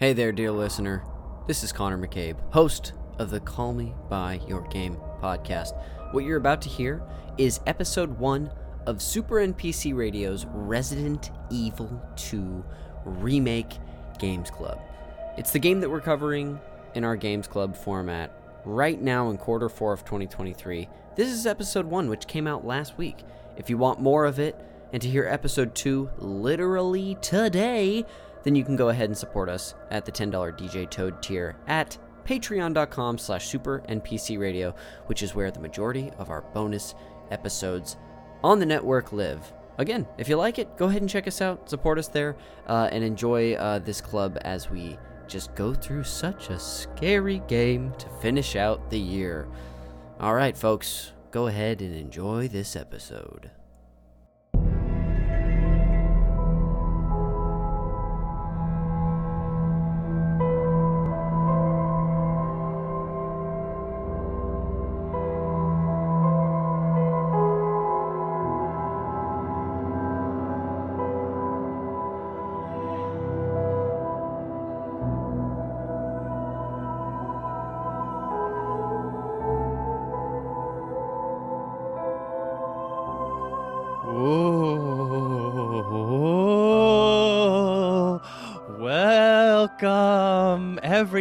Hey there, dear listener. This is Conner McCabe, host of the Call Me By Your Game podcast. What you're about to hear is episode one of Super NPC Radio's Resident Evil 2 Remake Games Club. It's the game that we're covering in our Games Club format right now in quarter four of 2023. This is episode one, which came out last week. If you want more of it and to hear episode two literally today, then you can go ahead and support us at the $10 DJ Toad tier at patreon.com slash super NPC radio, which is where the majority of our bonus episodes on the network live. Again, if you like it, go ahead and check us out, support us there, uh, and enjoy uh, this club as we just go through such a scary game to finish out the year. All right, folks, go ahead and enjoy this episode.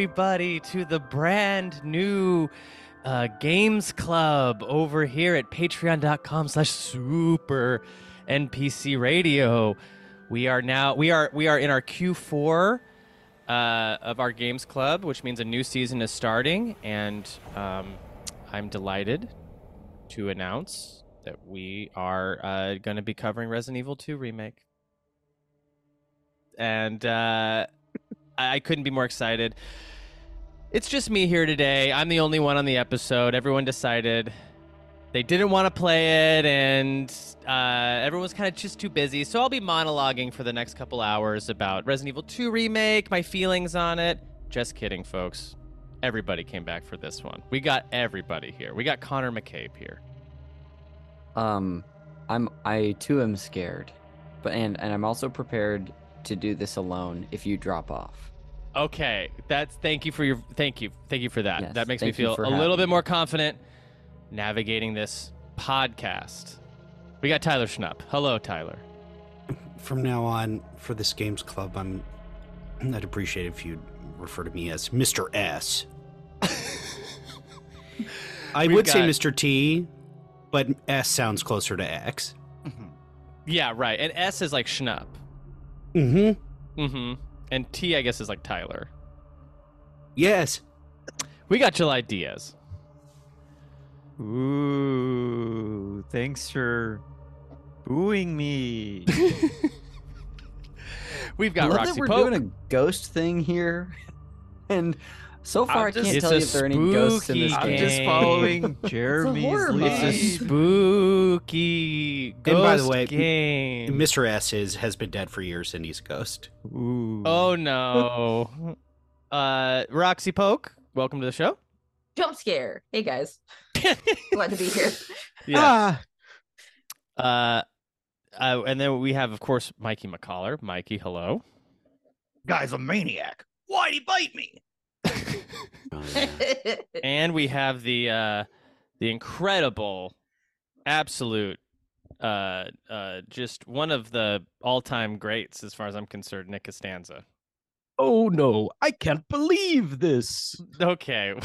Everybody to the brand new uh, games club over here at patreon.com slash super npc radio we are now we are we are in our q4 uh, of our games club which means a new season is starting and um, i'm delighted to announce that we are uh, going to be covering Resident Evil 2 remake, and uh, I I couldn't be more excited. It's just me here today. I'm the only one on the episode. Everyone decided they didn't want to play it, and uh, everyone's kind of just too busy. So I'll be monologuing for the next couple hours about Resident Evil 2 remake, my feelings on it. Just kidding, folks. Everybody came back for this one. We got everybody here. We got Conner McCabe here. Um, I'm I too am scared, but and and I'm also prepared to do this alone if you drop off. Okay, that's thank you for your thank you thank you for that. Yes, that makes me thank you feel a little having bit me. more confident navigating this podcast. We got Tyler Schnupp. Hello, Tyler. From now on, for this games club, I'm I'd appreciate it if you'd refer to me as Mr. S. I We've would say Mr. T, but S sounds closer to X. Yeah, right. And S is like Schnupp. Mm-hmm. Mm-hmm. And T, I guess, is like Tyler. Yes. We got July Diaz. Ooh, thanks for booing me. We've got I love Roxy that we're Pope. doing a ghost thing here, and so far I'm I can't tell you if there are any ghosts in this spooky I'm game. just game. following Jeremy's lead. It's a spooky ghost And by the way, game. Mr. S is has been dead for years and he's a ghost. Ooh. Oh no. Uh, Roxy Poke, welcome to the show. jump scare. Hey guys, glad to be here. Yeah. Uh, uh, and then we have, of course, Mikey McCollar. Mikey, hello. Guy's a maniac. Why'd he bite me? Oh, yeah. And we have the uh, the incredible, absolute, uh, uh, just one of the all-time greats as far as I'm concerned, Nick Costanza. Oh no, I can't believe this. Okay.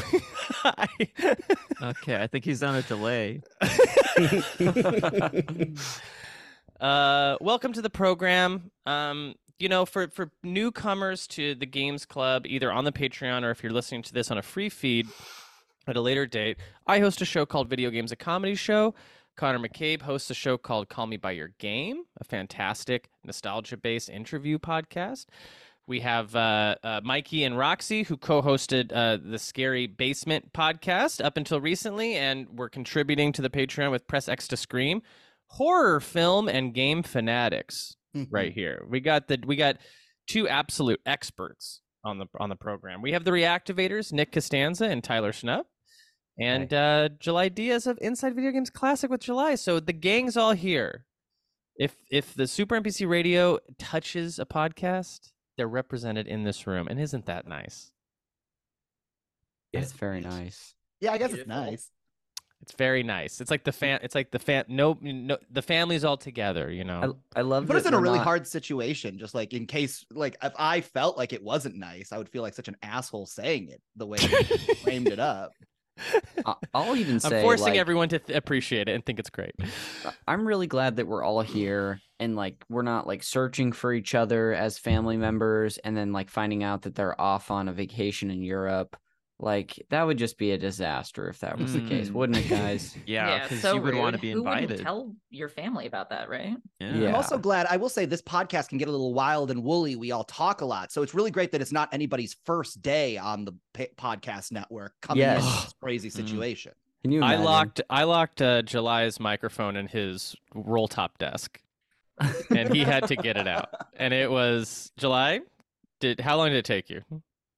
Okay, I think he's on a delay. uh, welcome to the program. Um, you know, for for newcomers to the Games Club, either on the Patreon or if you're listening to this on a free feed at a later date, I host a show called Video Games a Comedy Show. Conner McCabe hosts a show called Call Me by Your Game, a fantastic nostalgia-based interview podcast. We have uh, uh, Mikey and Roxy, who co-hosted uh, the Scary Basement podcast up until recently, and were contributing to the Patreon with Press X to Scream, horror film and game fanatics. Right here. We got the we got two absolute experts on the on the program. We have the reactivators, Nick Costanza and Tyler Schnupp, and uh, July Diaz of Inside Video Games Classic with July. So the gang's all here. If if the Super NPC Radio touches a podcast, they're represented in this room, and isn't that nice? That's very nice. Yeah, I guess it's nice. It's very nice. It's like the fan. It's like the fan. No, no, the family's all together. You know. I, I love Put us that in a really not- hard situation, just like in case, like if I felt like it wasn't nice, I would feel like such an asshole saying it the way you framed it up. I- I'll even say I'm forcing like, everyone to th- appreciate it and think it's great. I'm really glad that we're all here and like we're not like searching for each other as family members and then like finding out that they're off on a vacation in Europe. Like that would just be a disaster if that was the case, Mm. wouldn't it, guys? Yeah, it's because so you would want to rude. be Who wouldn't invited. tell your family about that, right? Yeah. I'm also glad. I will say this podcast can get a little wild and woolly. We all talk a lot, so it's really great that it's not anybody's first day on the pa- podcast network coming Yes. into this crazy Mm. situation. Can you I locked. I locked uh, July's microphone in his roll top desk, and he had to get it out. And it was July. Did how long did it take you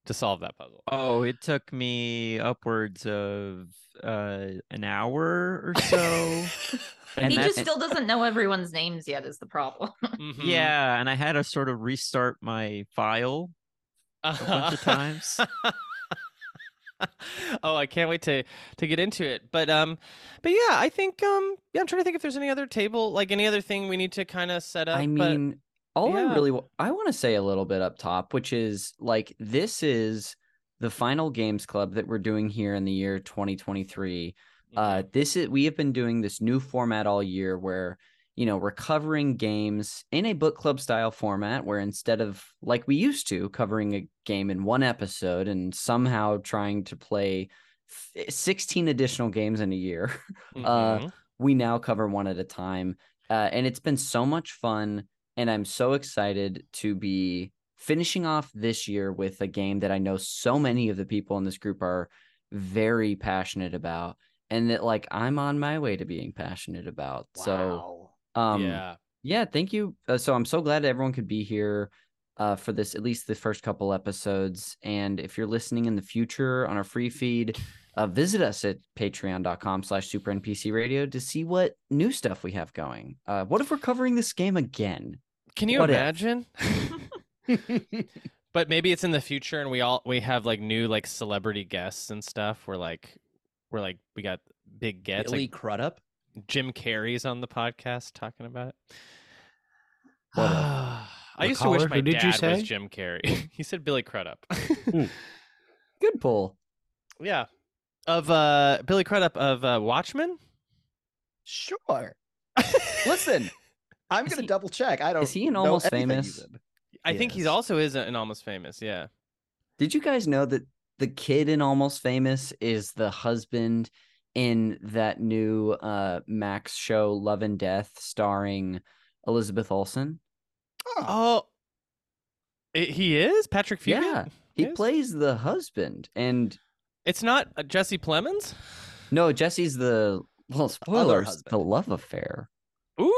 to solve that puzzle? Oh, it took me upwards of uh, an hour or so. and he that's- just still doesn't know everyone's names yet. Is the problem? Mhm. yeah, and I had to sort of restart my file a bunch of times. oh, I can't wait to to get into it. But um, but yeah, I think um, yeah, I'm trying to think if there's any other table, like any other thing we need to kind of set up. I but- mean, all I really I want to say a little bit up top, which is like this is the final games club that we're doing here in the year 2023. Mm-hmm. Uh, this is we have been doing this new format all year where you know we're covering games in a book club style format where instead of like we used to covering a game in one episode and somehow trying to play f- 16 additional games in a year uh, Mhm. we now cover one at a time uh, and it's been so much fun and i'm so excited to be finishing off this year with a game that i know so many of the people in this group are very passionate about and that like i'm on my way to being passionate about. So um yeah. yeah thank you. Uh, so i'm so glad everyone could be here uh, for this at least the first couple episodes. And if you're listening in the future on our free feed uh, visit us at patreon.com slash super npc radio to see what new stuff we have going. Uh, what if we're covering this game again Can you What imagine? but maybe it's in the future, and we all we have like new like celebrity guests and stuff. We're like, we're like, we got big gets. Billy Like Crudup. Jim Carrey's on the podcast talking about it. I used to wish my did dad was? Jim Carrey. he said Billy Crudup. good pull yeah, of uh Billy Crudup of uh, Watchmen. Sure. Listen, I'm Is gonna he- double check. I don't. is he an Almost Famous? he's in. I think he's also is an almost famous. Yeah. did you guys know that the kid in almost famous is the husband in that new uh max show love and death starring elizabeth olsen Huh. Oh, i- he is Patrick Fugit. Yeah, he is? plays the husband and It's not uh, Jesse Plemons. no jesse's the well spoilers the love affair Ooh.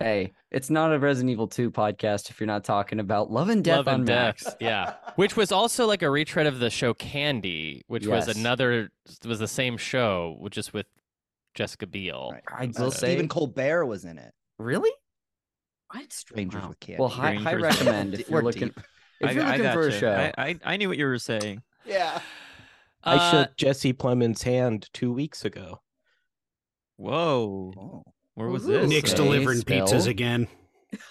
Hey it's not a resident evil 2 podcast if you're not talking about love and death Love on and max Death. Yeah. Which was also like a retread of the show Candy, which was another was the same show, which is with Jessica Biel. Right. i Uh, will say Stephen Colbert was in it. really What? Strangers Wow. with Candy. well hi, high recommend if you're looking deep. if I, you're I looking for a show I, I I knew what you were saying. Yeah. I Uh, shook Jesse Plemons' hand two weeks ago. Whoa, Oh. Where was Ooh. this? Nick's Okay, delivering spell. pizzas again.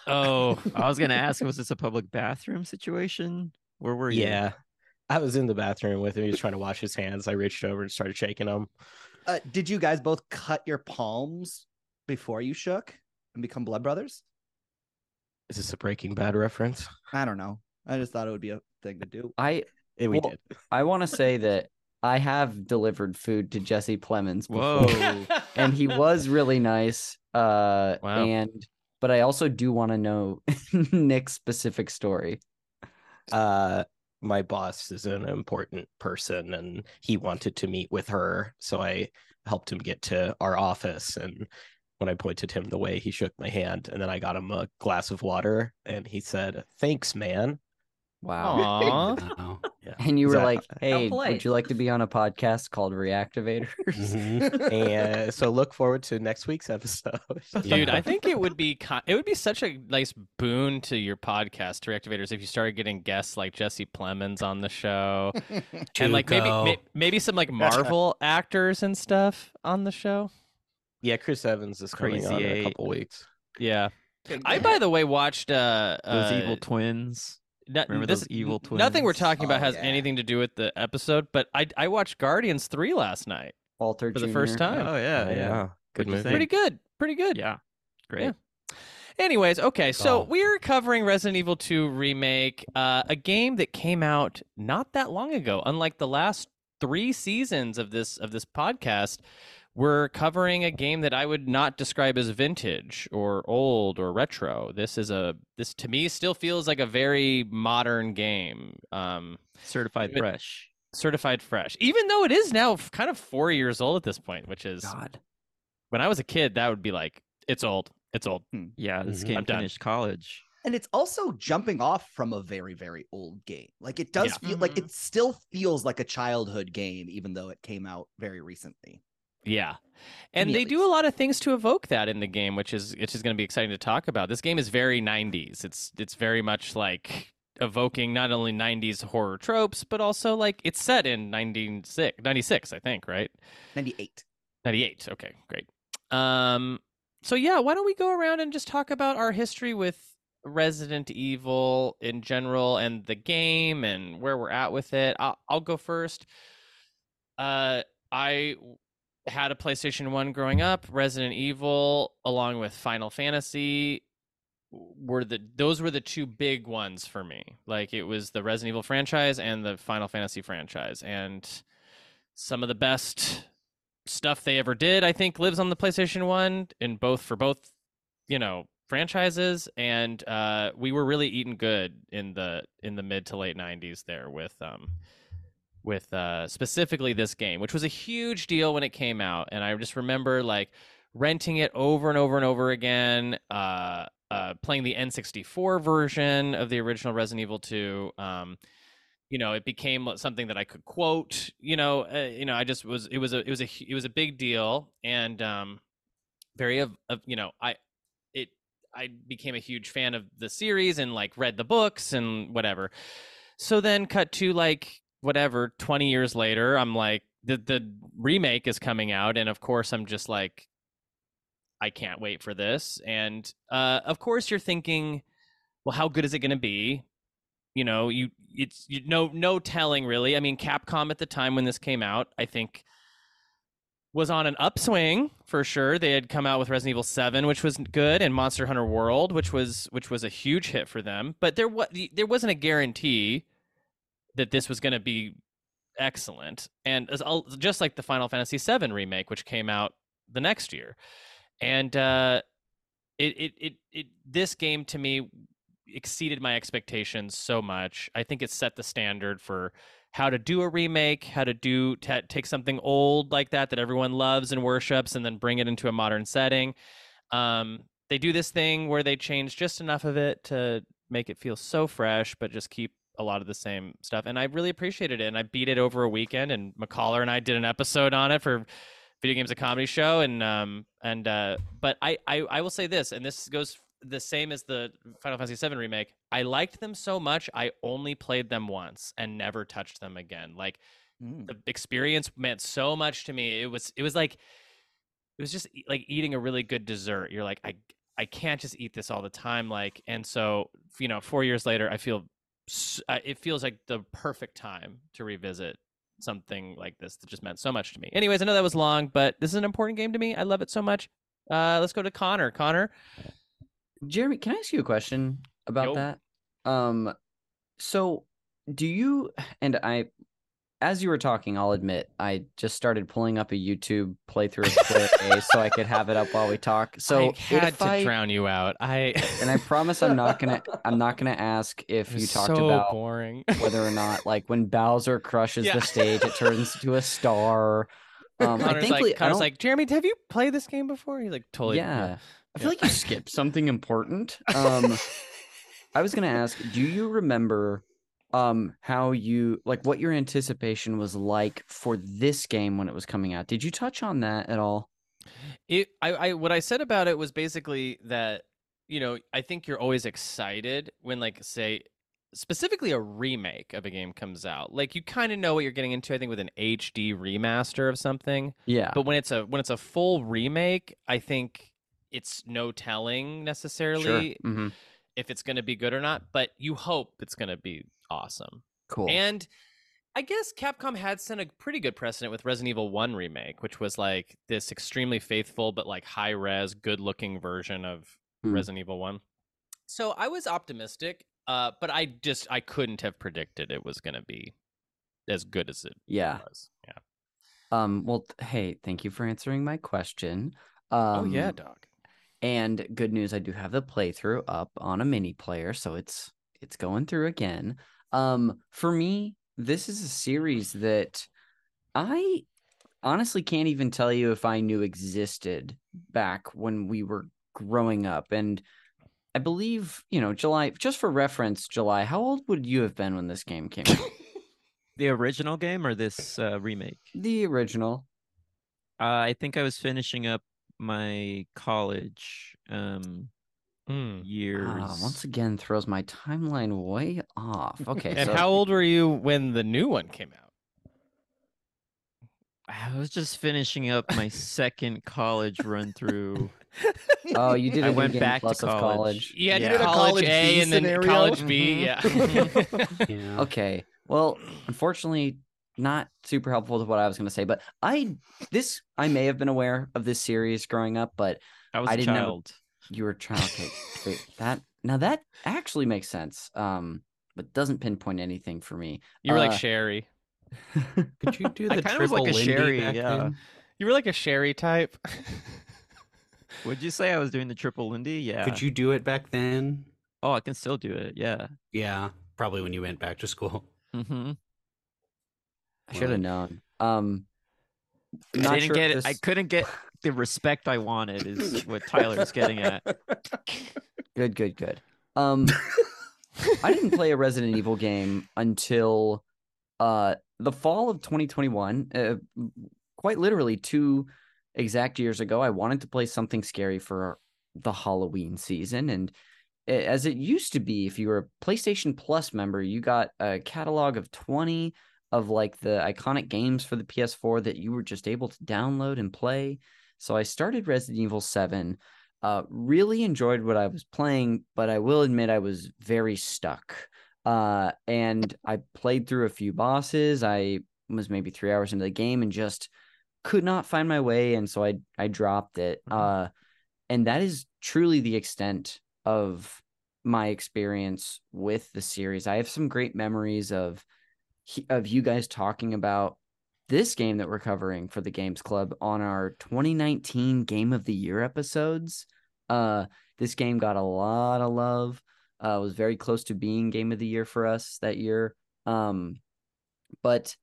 Oh, I was gonna ask, was this a public bathroom situation? Where were you? Yeah. I was in the bathroom with him. He was trying to wash his hands. I reached over and started shaking him. Uh, did you guys both cut your palms before you shook and become blood brothers? Is this a Breaking Bad reference? I don't know. I just thought it would be a thing to do. i Yeah, we Well, did. i want to say that i have delivered food to jesse plemons Whoa. before. and he was really nice. Uh, Wow. and but I also do want to know Nick's specific story. Uh, my boss is an important person and he wanted to meet with her. So I helped him get to our office. And when I pointed him the way, he shook my hand. And then I got him a glass of water and he said, Thanks, man. Wow. Aw. Wow. Yeah. And you were Exactly. like, "Hey, would you like to be on a podcast called Reactivators?" Mhm. and so look forward to next week's episode. Dude, I think it would be ki- it would be such a nice boon to your podcast, to Reactivators, if you started getting guests like Jesse Plemons on the show, and like maybe may, maybe some like Marvel actors and stuff on the show. yeah, Chris Evans is coming Crazy on in a couple weeks. Yeah, I by the way watched uh, Those uh evil twins. No- remember this- those evil n- Nothing we're talking about Oh, has yeah. anything to do with the episode, but I I watched Guardians three last night Walter for the first time. Oh yeah, Oh, yeah. yeah. Good movie. Pretty good, pretty good. Yeah, great. Yeah. Anyways, okay, so Oh. we're covering Resident Evil 2 remake, uh, a game that came out not that long ago. Unlike the last three seasons of this of this podcast, we're covering a game that I would not describe as vintage or old or retro. This is a this to me still feels like a very modern game. Um, Certified Even- fresh. certified fresh, even though it is now kind of four years old at this point, which is God. when I was a kid, that would be like it's old, it's old. Yeah, this Mhm. game I'm done. finished college. and it's also jumping off from a very very old game like it does Yeah. feel like Mhm. it still feels like a childhood game even though it came out very recently Yeah. And they do a lot of things to evoke that in the game, which is which is going to be exciting to talk about. This game is very 90s. It's it's very much like evoking not only 90s horror tropes, but also like it's set in 96, 96 I think, right? 98 98. Okay, great. Um so yeah, why don't we go around and just talk about our history with Resident Evil in general and the game and where we're at with it. I'll, I'll go first. Uh I had a PlayStation 1 growing up. Resident Evil along with Final Fantasy were the those were the two big ones for me. Like it was the Resident Evil franchise and the Final Fantasy franchise and some of the best stuff they ever did I think lives on the PlayStation 1 in both for both you know franchises and uh we were really eating good in the in the mid to late 90s there with um with uh specifically this game which was a huge deal when it came out and I just remember like renting it over and over and over again uh uh playing the N64 version of the original Resident Evil 2 um you know it became something that I could quote you know uh, you know I just was it was a it was a it was a big deal and um very of, of you know I it I became a huge fan of the series and like read the books and whatever. So then cut to like whatever 20 years later I'm like the the remake is coming out and of course I'm just like I can't wait for this. And uh of course you're thinking well how good is it going to be? You know you it's you no no telling really. I mean capcom at the time when this came out i think was on an upswing for sure. They had come out with resident evil 7 which was good and monster hunter world which was which was a huge hit for them. But there was there wasn't a guarantee that this was going to be excellent and just like the final fantasy 7 remake which came out the next year and uh it it it, it this game to me exceeded my expectations so much. I think it set the standard for how to do a remake, how to do ta take something old like that that everyone loves and worships, and then bring it into a modern setting. Um, they do this thing where they change just enough of it to make it feel so fresh, but just keep a lot of the same stuff. And I really appreciated it. And I beat it over a weekend. And McCollar and I did an episode on it for Video Games a Comedy Show. And um and uh, but I I, I will say this, and this goes the same as the Final Fantasy VII remake. I liked them so much, I only played them once and never touched them again. Like Mm. the experience meant so much to me. It was it was like it was just like eating a really good dessert. You're like I I can't just eat this all the time. Like and so you know, four years later, I feel uh, it feels like the perfect time to revisit something like this that just meant so much to me. Anyways, I know that was long, but this is an important game to me. I love it so much. Uh, let's go to Conner. Conner, Jeremy, can I ask you a question about Yo. that? Um, so do you and I, as you were talking, I'll admit I just started pulling up a YouTube playthrough of Claire A so I could have it up while we talk. So I had to I, drown you out. I and I promise I'm not gonna I'm not gonna ask if you talked so about boring. whether or not like when Bowser crushes Yeah. the stage, it turns into a star. Um, I think like, I Conner's don't- like, Jeremy, have you played this game before? He's like, totally. yeah. I feel Yeah. like you skipped something important. Um, I was gonna ask, do you remember um how you like what your anticipation was like for this game when it was coming out. Did you touch on that at all? It, I, I, what I said about it was basically that, you know, I think you're always excited when, like, say, specifically a remake of a game comes out. Like, you kind of know what you're getting into. I think with an HD remaster of something, Yeah. but when it's a when it's a full remake, I think it's no telling necessarily hmm if it's going to be good or not. But you hope it's going to be awesome. Cool. And I guess Capcom had set a pretty good precedent with Resident Evil 1 remake, which was like this extremely faithful but like high res, good looking version of Hmm. Resident Evil 1. So I was optimistic, uh, but I just I couldn't have predicted it was going to be as good as it yeah. was. Yeah. Um well hey, thank you for answering my question. Um oh yeah, dog. And good news, I do have the playthrough up on a mini player, so it's it's going through again. Um, for me, this is a series that I honestly can't even tell you if I knew existed back when we were growing up. And I believe, you know, July, just for reference, July, how old would you have been when this game came out? The original game or this uh, remake? the original. Uh, I think I was finishing up my college um, Mm. years. Ah, once again, throws my timeline way off. Okay, And so how old were you when the new one came out? I was just finishing up my second college run through. oh, you did. I a New went back to Plus of college. Yeah, You you did a college, college A B and then scenario? college B. Mhm. Yeah. Yeah. Okay. Well, unfortunately, not super helpful to what I was going to say, but I this I may have been aware of this series growing up, but I was I a didn't know- child. You were trying. Okay, wait, that now that actually makes sense. Um, but doesn't pinpoint anything for me. You were like Uh, Sherry. Could you do I the kinda was triple like a Lindy Sherry, yeah. then? You were like a Sherry type. Would you say I was doing the triple Lindy? Yeah. Could you do it back then? Oh, I can still do it. Yeah. Yeah, probably when you went back to school. Mm-hmm. I should have known. Um, I didn't sure get if it. I couldn't get the respect I wanted. Is what Tyler's getting at. Good, good, good. Um, I didn't play a Resident Evil game until uh the fall of 2021. Uh, quite literally two exact years ago. I wanted to play something scary for the Halloween season, and as it used to be, if you were a PlayStation Plus member, you got a catalog of 20 of like the iconic games for the PS4 that you were just able to download and play. So I started Resident Evil 7 uh, really enjoyed what I was playing, but I will admit I was very stuck. Uh, and I played through a few bosses. I was maybe three hours into the game and just could not find my way, and so I I dropped it. Mhm. Uh, and that is truly the extent of my experience with the series. I have some great memories of of you guys talking about this game that we're covering for the Games Club on our 2019 Game of the Year episodes. Uh, this game got a lot of love. Uh, was very close to being Game of the Year for us that year. Um, but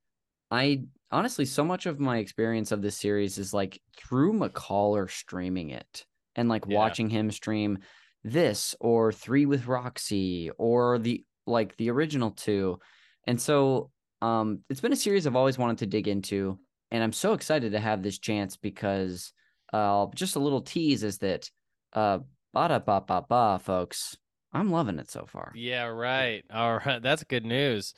I honestly, so much of my experience of this series is like through McCaller streaming it and like Yeah. watching him stream this or Three with Roxy or the like the original two. And so um it's been a series I've always wanted to dig into and I'm so excited to have this chance because uh just a little tease is that uh ba da ba ba ba folks I'm loving it so far. Yeah, right. All right, that's good news.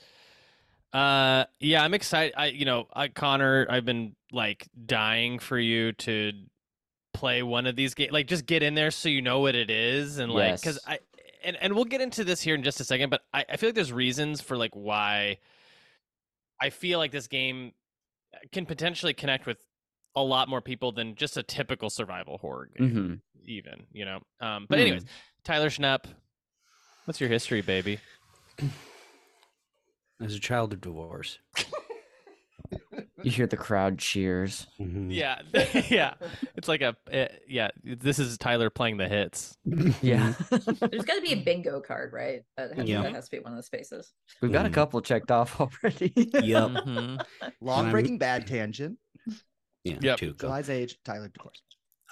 Uh, yeah, I'm excited. I, you know, I, Conner, I've been like dying for you to play one of these games. Like, just get in there so you know what it is, and like, because Yes. I, and and we'll get into this here in just a second. But I, I feel like there's reasons for like why I feel like this game can potentially connect with a lot more people than just a typical survival horror game, Mhm. even. You know. Um, but Hmm. anyways, Tyler Schnupp, what's your history, baby? As a child of divorce. You hear the crowd cheers. Mhm. Yeah, yeah. It's like a uh, yeah. This is Tyler playing the hits. Yeah. There's got to be a bingo card, right? That has, Yeah. that has to be one of the spaces. We've got a Mhm. couple checked off already. Yep. Mhm. Long Breaking Bad tangent. Yeah. Yep. Tuco. July's age. Tyler divorce.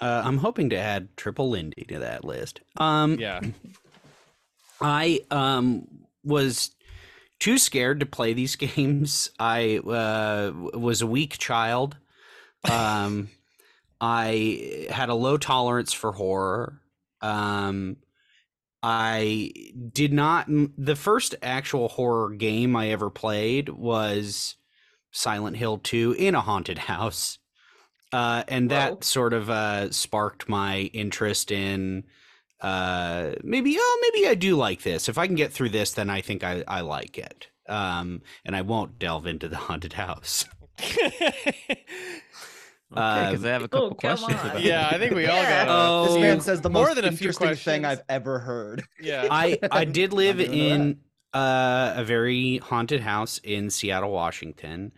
Uh, I'm hoping to add Triple Lindy to that list. Um, Yeah. I um was too scared to play these games. I uh, was a weak child. Um, I had a low tolerance for horror. Um, I did not. The first actual horror game I ever played was Silent Hill 2 in a haunted house. Uh, and that Whoa. sort of uh, sparked my interest in uh, maybe, oh, maybe I do like this. If I can get through this, then I think I, I like it. Um, and I won't delve into the haunted house. Okay, because I have a oh, couple come questions on. about yeah, I think we all Yeah. got. This Oh. man says the More most than a few interesting thing. I've ever heard. Yeah. I I did live in uh, a very haunted house in Seattle, Washington.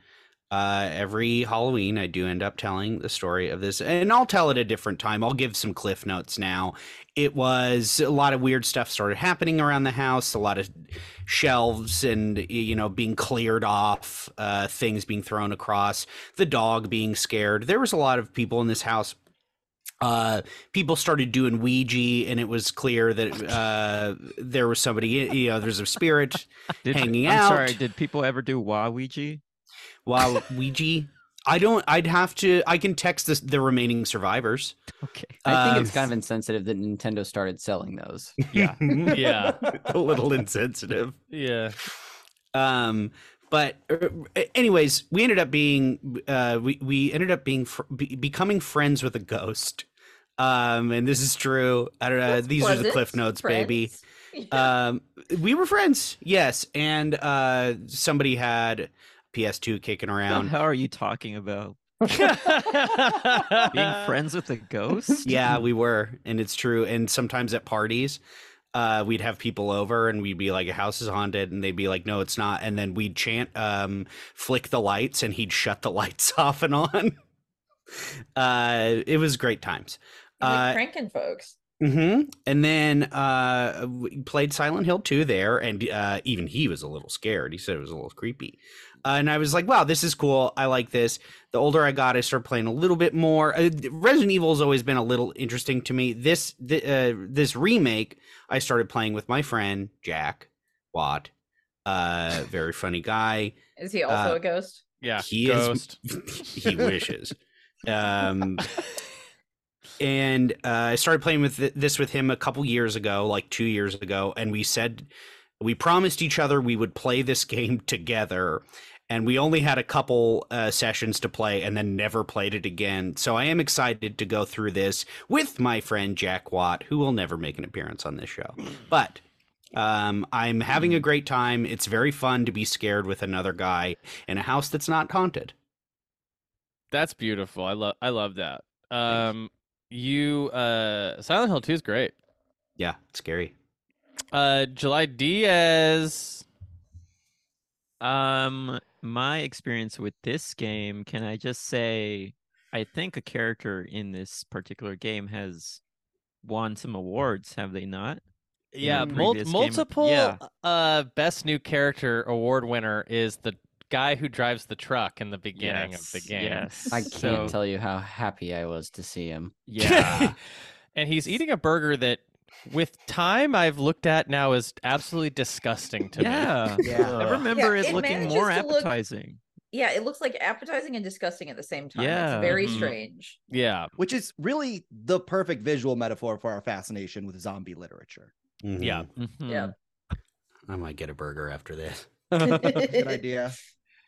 Uh, every Halloween, I do end up telling the story of this, and I'll tell it a different time. I'll give some cliff notes now. It was a lot of weird stuff started happening around the house, a lot of shelves and you know being cleared off, uh, things being thrown across, the dog being scared. There was a lot of people in this house uh, people started doing Ouija, and it was clear that uh, there was somebody, you know, there's a spirit Did, hanging I'm out. sorry, did people ever do Waluigi? While Ouija. I don't. I'd have to. I can text the, the remaining survivors. Okay. I think Um, it's kind of insensitive that Nintendo started selling those. Yeah. Yeah. a little insensitive. yeah. Um, but uh, anyways, we ended up being uh, we we ended up being fr- be, becoming friends with a ghost. Um, and this is true. I don't know. That's These are the cliff notes, baby. Yeah. um we were friends yes and uh somebody had ps2 kicking around How are you talking about? Being friends with a ghost? yeah we were and it's true and sometimes at parties uh we'd have people over and we'd be like a house is haunted and they'd be like no it's not and then we'd chant um flick the lights and he'd shut the lights off and on uh it was great times He's like uh, pranking folks. Hmm And then uh, we played Silent Hill 2 there, and uh, even he was a little scared. He said it was a little creepy. Uh, and I was like, wow, this is cool. I like this. The older I got, I started playing a little bit more. Uh, Resident Evil has always been a little interesting to me. This th- uh, this remake, I started playing with my friend Jack Watt. Uh, very funny guy. Is he also uh, a ghost? Yeah. He Ghost. is. he wishes. Um, and uh, I started playing with th- this with him a couple years ago, like two years ago, and we said we promised each other we would play this game together. And we only had a couple uh, sessions to play, and then never played it again. So I am excited to go through this with my friend Jack Watt, who will never make an appearance on this show. But um, I'm having a great time. It's very fun to be scared with another guy in a house that's not haunted. That's beautiful. I love. I love that. Um, you. Uh, Silent Hill Two is great. Yeah, it's scary. Uh, July Diaz. Um, my experience with this game, can I just say, I think a character in this particular game has won some awards, have they not? Yeah, the mul- multiple. yeah. Uh, best new character award winner is the guy who drives the truck in the beginning of the game. Yes. I can't So- tell you how happy I was to see him. Yeah. and he's eating a burger that, with time, I've looked at now is absolutely disgusting to yeah. me. Yeah. I remember Yeah, it it looking more manages to look- appetizing. Yeah, it looks like appetizing and disgusting at the same time. Yeah, It's very mhm. strange. Yeah. Which is really the perfect visual metaphor for our fascination with zombie literature. Yeah. Mhm. Yeah. I might get a burger after this. Good idea.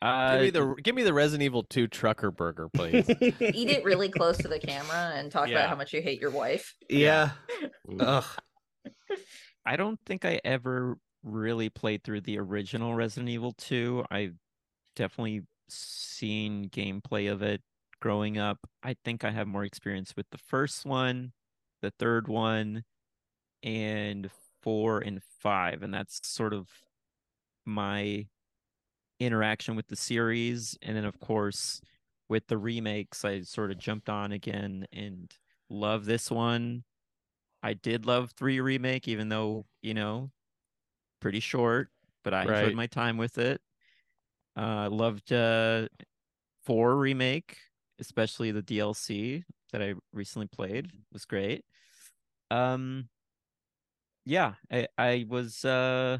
Uh, give me the give me the Resident Evil 2 trucker burger, please. Eat it really close to the camera and talk Yeah. about how much you hate your wife. yeah. Ugh. I don't think I ever really played through the original Resident Evil 2. I've definitely seen gameplay of it growing up. I think I have more experience with the first one, the third one, and four and five. And that's sort of my interaction with the series. And then, of course, with the remakes, I sort of jumped on again and love this one. I did love three remake, even though you know, pretty short, but I Right. enjoyed my time with it. Uh, loved uh, four remake, especially the DLC that I recently played was great. Um, yeah, I I was uh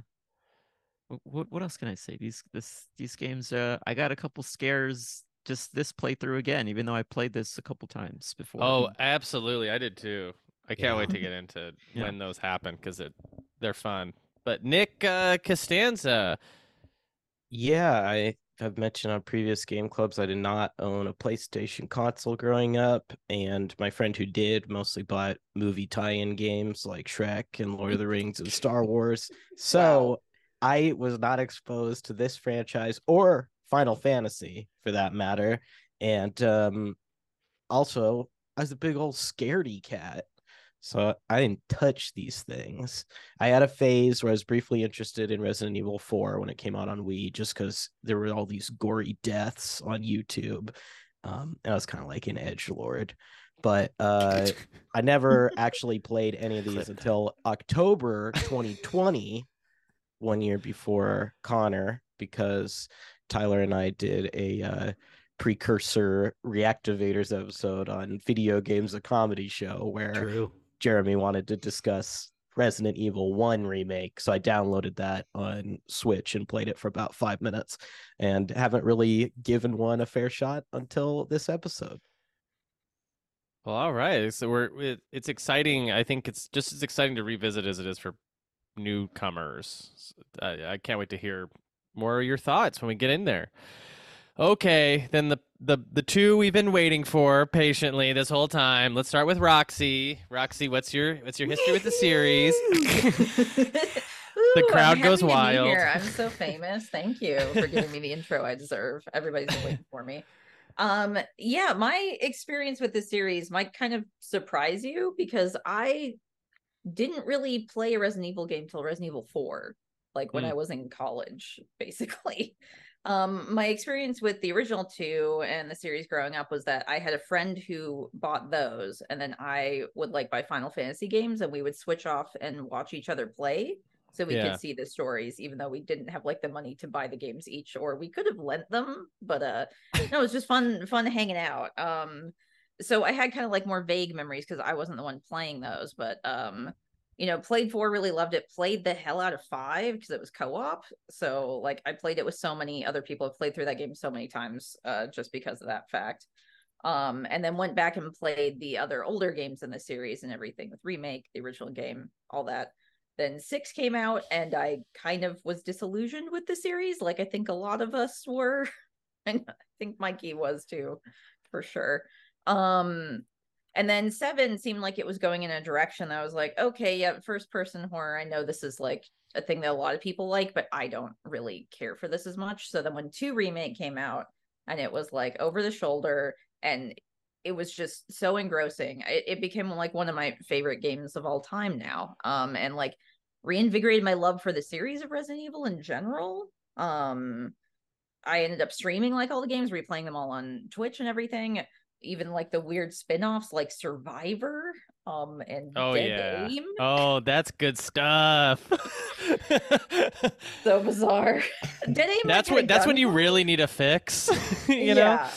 what what else can I say? These this these games. Uh, I got a couple scares just this playthrough again, even though I played this a couple times before. Oh, absolutely. I did too. I can't Yeah. wait to get into Yeah. when those happen because it they're fun. But Nick uh, Costanza, Yeah, I have mentioned on previous game clubs I did not own a PlayStation console growing up, and my friend who did mostly bought movie tie-in games like Shrek and Lord of the Rings and Star Wars. So I was not exposed to this franchise or Final Fantasy for that matter. And um also I was a big old scaredy cat. So I didn't touch these things. I had a phase where I was briefly interested in Resident Evil 4 when it came out on Wii, just because there were all these gory deaths on YouTube. Um, and I was kind of like an edge lord. But uh, I never actually played any of these until October 2020, one year before Conner, because Tyler and I did a uh, precursor reactivators episode on video games, a comedy show where True. Jeremy wanted to discuss Resident Evil 1 remake. So I downloaded that on Switch and played it for about five minutes and haven't really given one a fair shot until this episode. Well, all right. So we're it, it's exciting. I think it's just as exciting to revisit as it is for newcomers. I can't wait to hear more of your thoughts when we get in there. Okay, then the the the two we've been waiting for patiently this whole time. Let's start with Roxy. Roxy, what's your what's your history with the series? the crowd goes wild. I'm so famous. Thank you for giving me the intro I deserve. Everybody's been waiting for me. Um, yeah, my experience with the series might kind of surprise you because I didn't really play a Resident Evil game till Resident Evil 4, like when Hmm. I was in college, basically. Um, my experience with the original two and the series growing up was that I had a friend who bought those, and then I would like buy Final Fantasy games, and we would switch off and watch each other play, so we Yeah. could see the stories, even though we didn't have like the money to buy the games each, or we could have lent them, but uh, no, it was just fun, fun hanging out. Um, so I had kind of like more vague memories because I wasn't the one playing those, but um, you know, played four, really loved it. Played the hell out of five because it was co-op. So like I played it with so many other people. I've played through that game so many times, uh, just because of that fact. Um, and then went back and played the other older games in the series and everything with remake, the original game, all that. Then six came out, and I kind of was disillusioned with the series, like I think a lot of us were, and I think Mikey was too, for sure. Um, and then seven seemed like it was going in a direction that I was like, okay, yeah, first person horror. I know this is like a thing that a lot of people like, but I don't really care for this as much. So then when two remake came out and it was like over the shoulder and it was just so engrossing, it, it became like one of my favorite games of all time now. Um, and like reinvigorated my love for the series of Resident Evil in general. Um, I ended up streaming like all the games, replaying them all on Twitch and everything even like the weird spin-offs like Survivor um and Oh Dead yeah. Aim. Oh, that's good stuff. So bizarre. Dead Aim that's what that's when you really need a fix. you know. Yeah.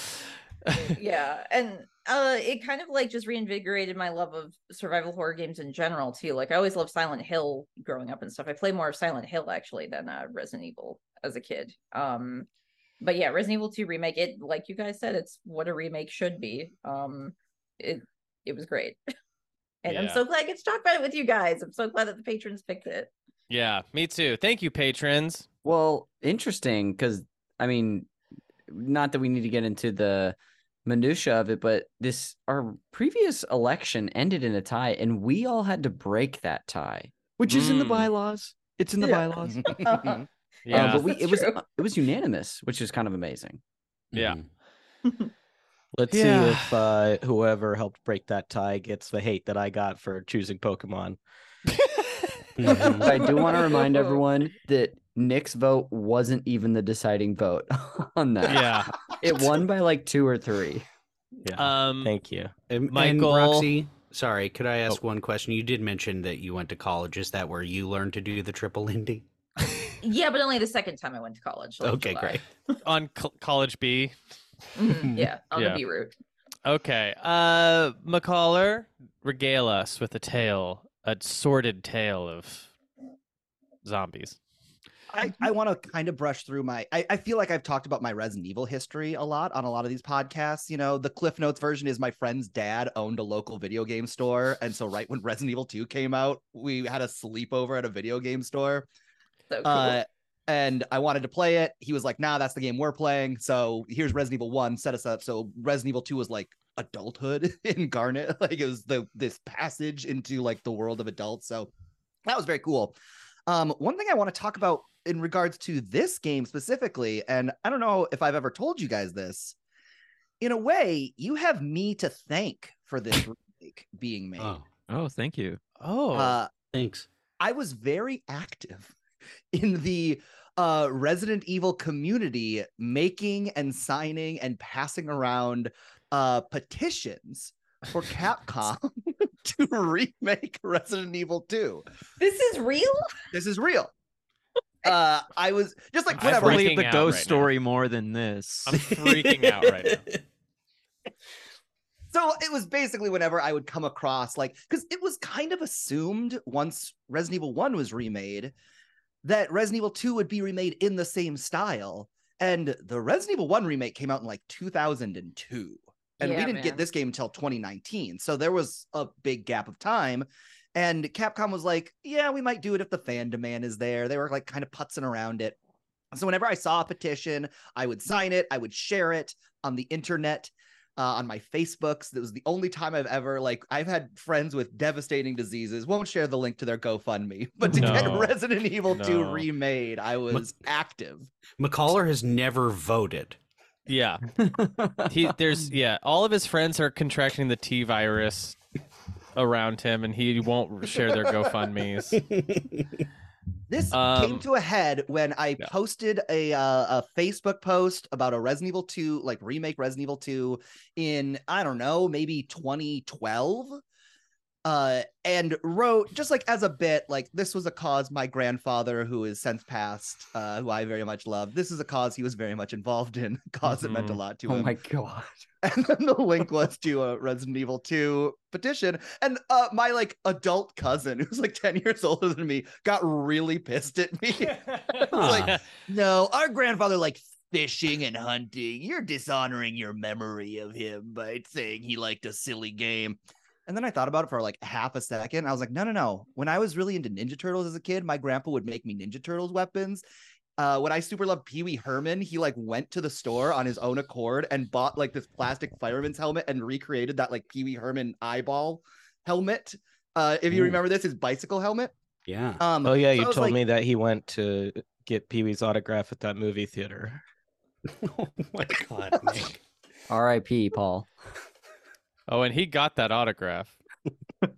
yeah and uh it kind of like just reinvigorated my love of survival horror games in general too like i always loved silent hill growing up and stuff i played more of silent hill actually than uh resident evil as a kid um but yeah resident evil 2 remake it like you guys said it's what a remake should be um it it was great and i'm so glad i get to talk about it with you guys i'm so glad that the patrons picked it Yeah, me too. Thank you, patrons. Well, interesting because I mean, not that we need to get into the minutia of it, but this our previous election ended in a tie, and we all had to break that tie, which is in the Mm. bylaws. It's in the Yeah. bylaws. Uh-huh. Yeah. Uh, but we it was true. uh, it was unanimous, which is kind of amazing. Yeah. Mhm. Let's Yeah. see if uh, whoever helped break that tie gets the hate that I got for choosing Pokemon. Mhm. I do want to remind everyone that Nick's vote wasn't even the deciding vote on that. yeah. It won by like two or three. Yeah. Um. Thank you. And, and Michael- Roxy, sorry, could I Oh. ask one question? You did mention that you went to college. Is that where you learned to do the triple Lindy? Yeah but only the second time i went to college like Okay, July. great. on col- college B. Mhm, yeah on Yeah. the b route Okay. Uh, McCaller, regale us with a tale, a sordid tale of zombies. I, I want to kind of brush through my I, I feel like I've talked about my Resident Evil history a lot on a lot of these podcasts. You know, the Cliff Notes version is my friend's dad owned a local video game store. And so right when Resident Evil 2 came out, we had a sleepover at a video game store. So cool. Uh and I wanted to play it. He was like, nah, that's the game we're playing. So here's Resident Evil 1, set us up. So Resident Evil 2 was like adulthood in Garnet. Like it was the this passage into like the world of adults. So that was very cool. Um, one thing I want to talk about in regards to this game specifically, and I don't know if I've ever told you guys this. In a way, you have me to thank for this remake being made. Oh, Oh, thank you. Oh, Uh, thanks. I was very active in the uh, Resident Evil community, making and signing and passing around uh, petitions for Capcom to remake Resident Evil 2. this is real. This is real. Uh, I was just like whatever. I Believe the ghost right now. story more than this. I'm freaking out right now. So it was basically whenever I would come across like because it was kind of assumed once Resident Evil 1 was remade that Resident Evil 2 would be remade in the same style. And the Resident Evil 1 remake came out in like 2002. And we didn't man. get this game until 2019. So there was a big gap of time. And Capcom was like, yeah, we might do it if the fan demand is there. They were like kind of putzing around it. So whenever I saw a petition, I would sign it, I would share it on the internet, uh, on my Facebooks. That was the only time I've ever like I've had friends with devastating diseases. Won't share the link to their GoFundMe, but to get Resident Evil 2 remade, I was active. McCullough has never voted. Yeah, he there's yeah. All of his friends are contracting the T virus around him, and he won't share their GoFundmes. This came Um, to a head when I yeah. posted a uh, a Facebook post about a Resident Evil 2, like remake Resident Evil 2 in I don't know, maybe 2012. Uh, and wrote just like as a bit, like this was a cause my grandfather, who is since passed, uh, who I very much love. This is a cause he was very much involved in, a cause it meant a Mhm. lot to oh him. Oh my god. and then the link was to a Resident Evil 2 petition. And uh, my like adult cousin, who's like 10 years older than me, got really pissed at me. like, no, our grandfather like fishing and hunting. You're dishonoring your memory of him by saying he liked a silly game. And then I thought about it for like half a second. I was like, no, no, no. When I was really into Ninja Turtles as a kid, my grandpa would make me Ninja Turtles weapons. Uh, when I super loved Pee Wee Herman, he like went to the store on his own accord and bought like this plastic fireman's helmet and recreated that like Pee Wee Herman eyeball helmet. Uh, if you Ooh. remember this, his bicycle helmet. yeah. Um, Oh yeah, so you told like- me that he went to get Pee Wee's autograph at that movie theater. oh my god, Nick. R.I.P. Paul. Oh, and he got that autograph.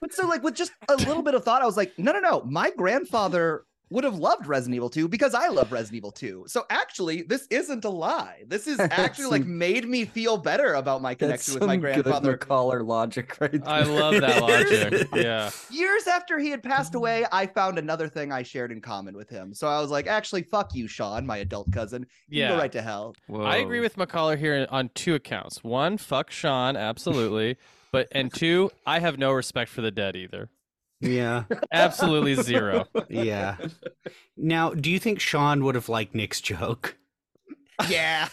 But so, like, with just a little bit of thought, I was like, no, no, no. My grandfather would have loved Resident Evil 2 because I love Resident Evil 2. So actually, this isn't a lie. This is actually like made me feel better about my That's connection with my some good grandfather. caller logic right there. I love that logic. Yeah. Years after he had passed away, I found another thing I shared in common with him. So I was like, actually, fuck you, Sean, my adult cousin. You can Yeah. go right to hell. I agree with McCullough here on two accounts. One, fuck Sean, absolutely. But and two, I have no respect for the dead either. Yeah. Absolutely zero. Yeah. Now, do you think Sean would have liked Nick's joke? Yeah.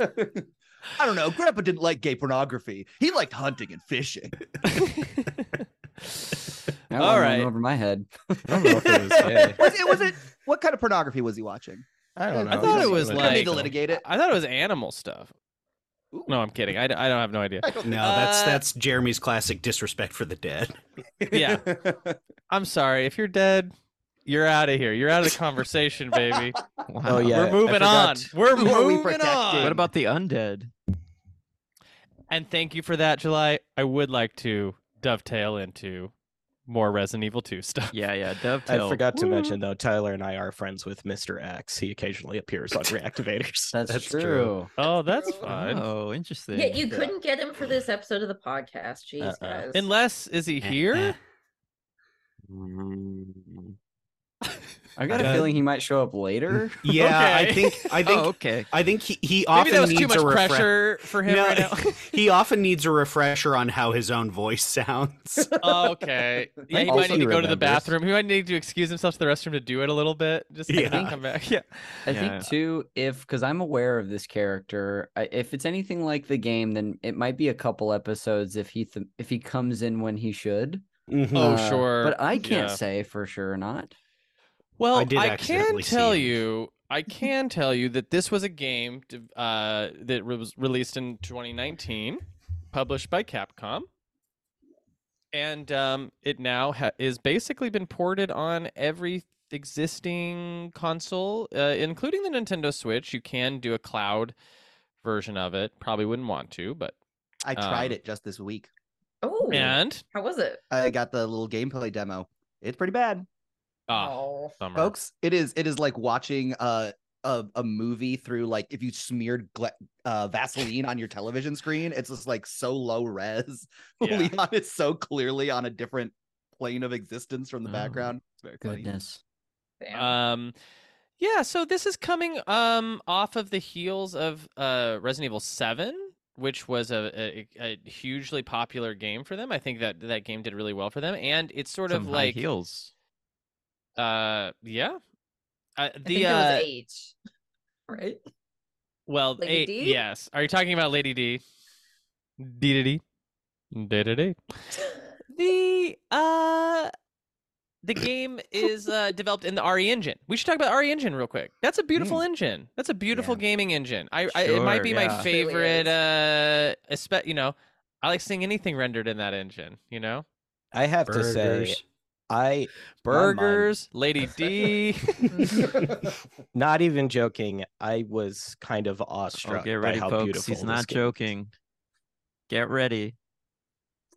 I don't know. Grandpa didn't like gay pornography. He liked hunting and fishing. That All one went right. over my head. I don't know if it was gay. Was it, was it what kind of pornography was he watching? I don't know. I thought it was We don't need like to litigate it. I thought it was animal stuff. Ooh. No, I'm kidding. I, I don't have no idea. No, that's Uh, that's Jeremy's classic disrespect for the dead. Yeah. I'm sorry. If you're dead, you're out of here. You're out of the conversation, baby. Wow. Oh yeah, We're moving on. We're Who are we moving on. What about the undead? And thank you for that, July. I would like to dovetail into more Resident Evil 2 stuff. Yeah, yeah. I forgot to mention though, Tyler and I are friends with Mr. X. He occasionally appears on reactivators. That's, That's true. true. Oh, that's fun. Oh, interesting. Yeah, you couldn't get him for this episode of the podcast. Jeez, Uh-uh. guys. Unless is he Eh, here? Mm. I got a Uh, feeling he might show up later. Yeah, I think I think oh, okay. I think he, he Maybe often that was needs too much a refresh. pressure for him No, right now. he often needs a refresher on how his own voice sounds. Oh, okay. Yeah, he Also might need to go to the bathroom. He might need to excuse himself to the restroom to do it a little bit. Just Yeah. yeah. come back. Yeah. I Yeah. think too, if because I'm aware of this character, if it's anything like the game, then it might be a couple episodes if he th- if he comes in when he should. Mhm. Oh, Uh, sure. but I can't Yeah. say for sure or not. Well, I I, can accidentally see tell you, I can tell you that this was a game uh, that was released in 2019, published by Capcom, and um, it now ha- is basically been ported on every existing console, uh, including the Nintendo Switch. You can do a cloud version of it. Probably wouldn't want to, but I tried Um, it just this week. Oh, and how was it? I got the little gameplay demo. It's pretty bad, ah, oh, bummer. folks. It is. It is like watching uh, a a movie through like if you smeared gle- uh, Vaseline on your television screen. It's just like so low res. Yeah. Leon is so clearly on a different plane of existence from the Oh, background. It's very. Goodness. Um, yeah. So this is coming um off of the heels of uh Resident Evil Seven, which was a, a, a hugely popular game for them. I think that that game did really well for them, and it's sort Some of high like heels. Uh yeah. Uh, I think the it uh, was eight, right? well, Lady eight, D? yes. Are you talking about Lady D? D D D. D D D. The uh the game is uh, developed in the RE engine. We should talk about RE engine real quick. That's a beautiful engine. That's a beautiful Yeah. gaming engine. I, I it might be yeah. my It really favorite uh espe- you know, I like seeing anything rendered in that engine, you know? I have to say, Burgers. I my mind- Burgers, Lady D. not even joking. I was kind of Oh, awestruck get by ready, how folks. He's not game- joking. Get ready.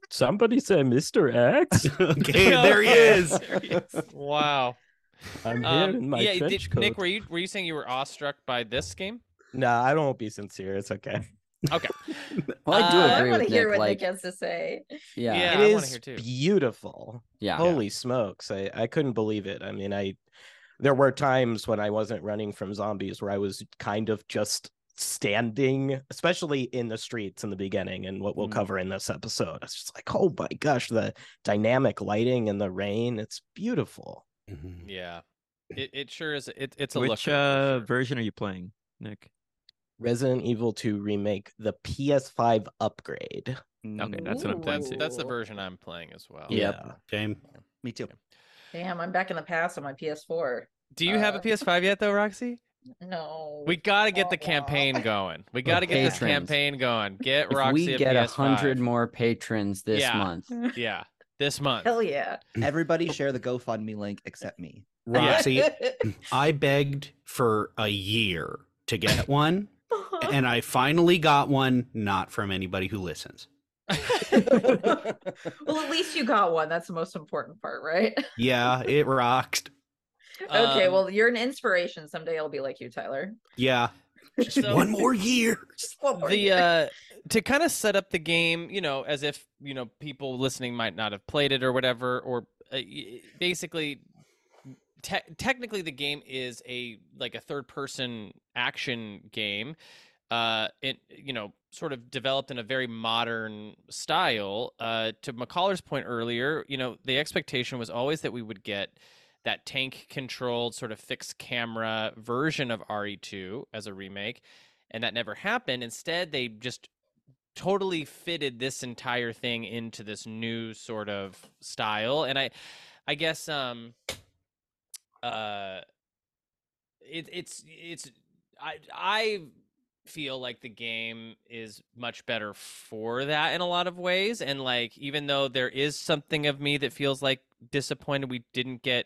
Somebody said Mr. X. okay, there he is. There he is. Wow. I'm Um, yeah, did, Nick, were you were you saying you were awestruck by this game? Nah, I don't be sincere. It's okay. Okay. Well, I do Uh, I agree want with to hear what Like, Nick has to say. yeah, Yeah. it I is hear too. beautiful. yeah, Holy smokes. I, I couldn't believe it. I mean, I there were times when I wasn't running from zombies where I was kind of just standing, especially in the streets in the beginning and what we'll Mm. cover in this episode. It's just like, oh my gosh, the dynamic lighting and the rain. It's beautiful. Mhm. Yeah. It it sure is it, it's a Which looker, uh, sure. version are you playing, Nick? Resident Evil 2 remake, the PS5 upgrade. Okay, that's what I'm That's playing. that's the version I'm playing as well. Yep. Same. Me too. Damn, I'm back in the past on my PS4. Do you have a Uh, PS5 yet though, Roxy? No. We got to get the campaign going. We got to get this patrons. campaign going. Get If Roxy we get a PS5. hundred more patrons this Yeah. month, Yeah, this month. Hell yeah. Everybody share the GoFundMe link except me. Roxy, I begged for a year to get one, and I finally got one, not from anybody who listens. well, at least you got one. That's the most important part, right? Yeah, it rocked. okay, Um, well, you're an inspiration. Someday I'll be like you, Tyler. Yeah, just So- one more year. Just one more the year. uh to kind of set up the game you know as if you know people listening might not have played it or whatever or uh, basically te- technically the game is a like a third person action game uh it you know sort of developed in a very modern style. Uh to mccaller's point earlier you know the expectation was always that we would get that tank controlled sort of fixed camera version of re2 as a remake and that never happened. Instead they just totally fitted this entire thing into this new sort of style and i i guess um uh it, it's it's i i feel like the game is much better for that in a lot of ways and like even though there is something of me that feels like disappointed we didn't get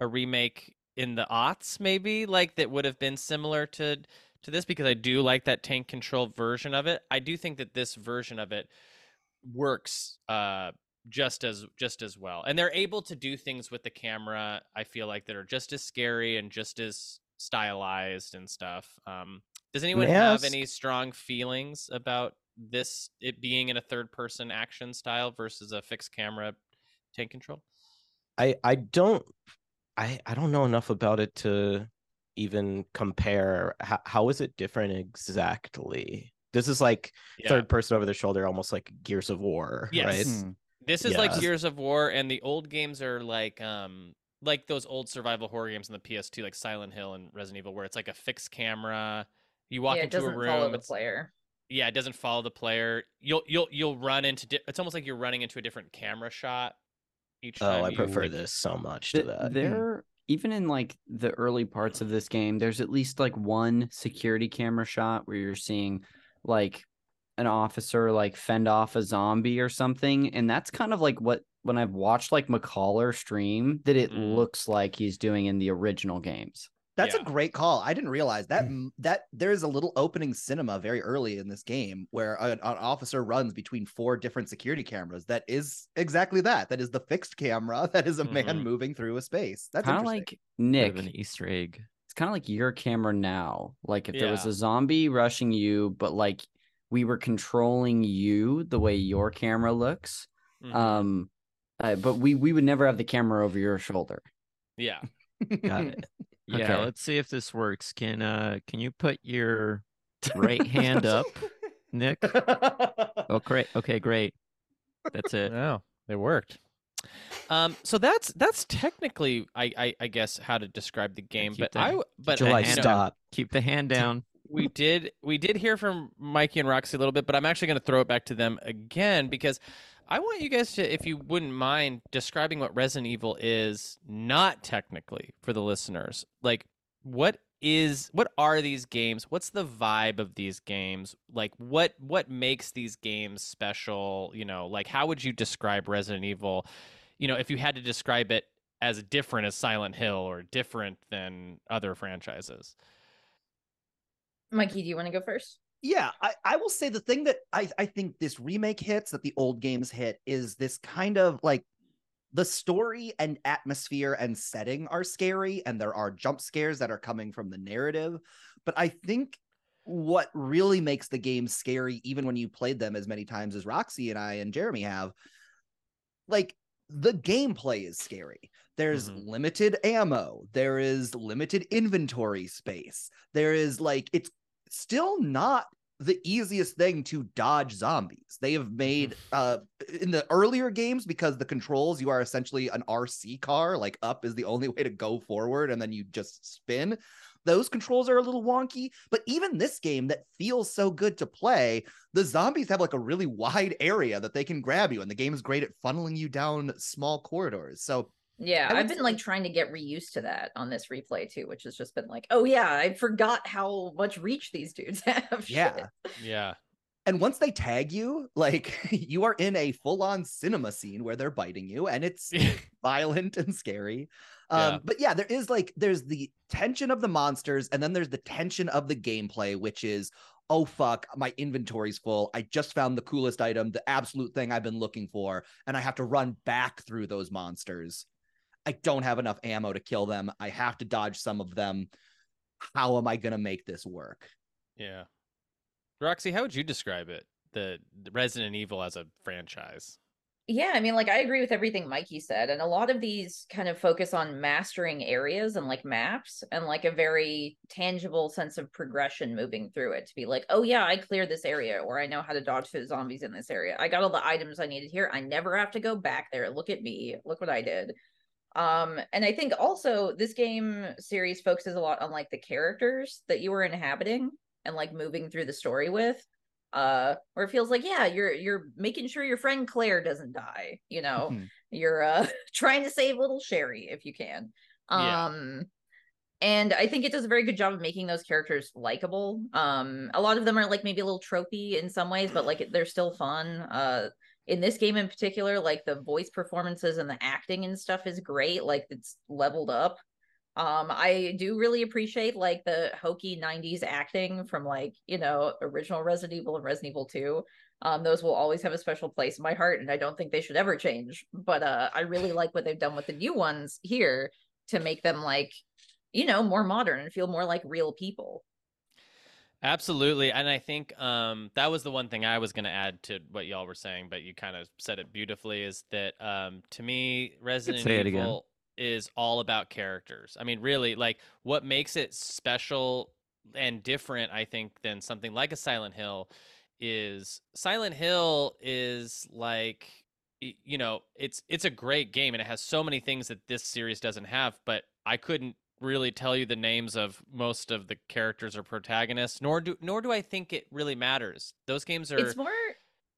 a remake in the aughts maybe like that would have been similar to to this because I do like that tank control version of it. I do think that this version of it works uh just as just as well. And they're able to do things with the camera I feel like that are just as scary and just as stylized and stuff. Um does anyone May I have any strong feelings about this it being in a third person action style versus a fixed camera tank control? I I don't I I don't know enough about it to even compare. How, how is it different exactly? This is like Yeah. third person over the shoulder, almost like Gears of War, Yes. right? Hmm. This is like Yeah. Gears of War, and the old games are like um like those old survival horror games on the PS2, like Silent Hill and Resident Evil, where it's like a fixed camera. You walk yeah, it into a doesn't room. follow the it's- player. yeah, it doesn't follow the player. You'll you'll you'll run into. Di- it's almost like you're running into a different camera shot each Oh. I prefer like- this so much to Th- that. There, even in like the early parts of this game, there's at least like one security camera shot where you're seeing like an officer like fend off a zombie or something, and that's kind of like what when I've watched like McCaller stream that it Mm. looks like he's doing in the original games. That's Yeah. a great call. I didn't realize that that there's a little opening cinema very early in this game where an, an officer runs between four different security cameras. That is exactly that. That is the fixed camera. That is a man Mhm. moving through a space. That's kind of like Nick. an Easter egg. It's kind of like your camera now. Like if there was a zombie rushing you, but like we were controlling you the way your camera looks. Mhm. Um, uh, but we we would never have the camera over your shoulder. yeah. Got it. Yeah, Okay. let's see if this works. Can uh can you put your right hand up, Nick? Oh great. Okay, great. That's it. No, it worked. Um, so that's that's technically, I, I, I guess, how to describe the game. keep But the- I, w- but the July, hand you know, stop. Keep the hand down. We did we did hear from Mikey and Roxy a little bit, but I'm actually going to throw it back to them again because I want you guys to, if you wouldn't mind, describing what Resident Evil is, not technically for the listeners. Like, what is what are these games? What's the vibe of these games? Like, what what makes these games special? You know, like how would you describe Resident Evil? You know, if you had to describe it as different as Silent Hill or different than other franchises. Mikey, do you want to go first? yeah, I, I will say the thing that I, I think this remake hits that the old games hit is this kind of like the story and atmosphere and setting are scary, and there are jump scares that are coming from the narrative. But I think what really makes the game scary, even when you played them as many times as Roxy and I and Jeremy have, like the gameplay is scary. There's Mhm. limited ammo, there is limited inventory space, there is like, it's still not the easiest thing to dodge zombies. They have made uh in the earlier games because the controls you are essentially an RC car, like up is the only way to go forward and then you just spin. Those controls are a little wonky, but even this game that feels so good to play, the zombies have like a really wide area that they can grab you and the game is great at funneling you down small corridors. So Yeah, I would I've been say- like trying to get reused to that on this replay too, which has just been like, oh yeah, I forgot how much reach these dudes have. Yeah. Yeah. And once they tag you, like you are in a full-on cinema scene where they're biting you, and it's violent and scary. Um, Yeah. but yeah, there is like there's the tension of the monsters, and then there's the tension of the gameplay, which is oh fuck, my inventory's full. I just found the coolest item, the absolute thing I've been looking for, and I have to run back through those monsters. I don't have enough ammo to kill them. I have to dodge some of them. How am I gonna make this work? Yeah. Roxy, how would you describe it? The, the Resident Evil as a franchise. Yeah, I mean, like I agree with everything Mikey said, and a lot of these kind of focus on mastering areas and like maps and like a very tangible sense of progression moving through it to be like, oh yeah, I cleared this area, or I know how to dodge the zombies in this area. I got all the items I needed here. I never have to go back there. Look at me. Look what I did. Um, and I think also this game series focuses a lot on like the characters that you were inhabiting and like moving through the story with uh where it feels like yeah you're you're making sure your friend claire doesn't die you know Mhm. you're uh trying to save little sherry if you can Yeah. um and i think it does a very good job of making those characters likable um a lot of them are like maybe a little tropey in some ways but like they're still fun uh in this game in particular like the voice performances and the acting and stuff is great like it's leveled up um, I do really appreciate like the hokey 90s acting from like, you know, original Resident Evil and Resident Evil 2. Um, those will always have a special place in my heart, and I don't think they should ever change. But uh I really like what they've done with the new ones here to make them like, you know, more modern and feel more like real people. Absolutely. And I think um, that was the one thing I was going to add to what y'all were saying, but you kind of said it beautifully is that um, to me, Resident say it again. Evil. is all about characters. I mean, really, like what makes it special and different, I think, than something like a Silent Hill is Silent Hill is like you know, it's it's a great game and it has so many things that this series doesn't have, but I couldn't really tell you the names of most of the characters or protagonists, nor do nor do I think it really matters. Those games are it's more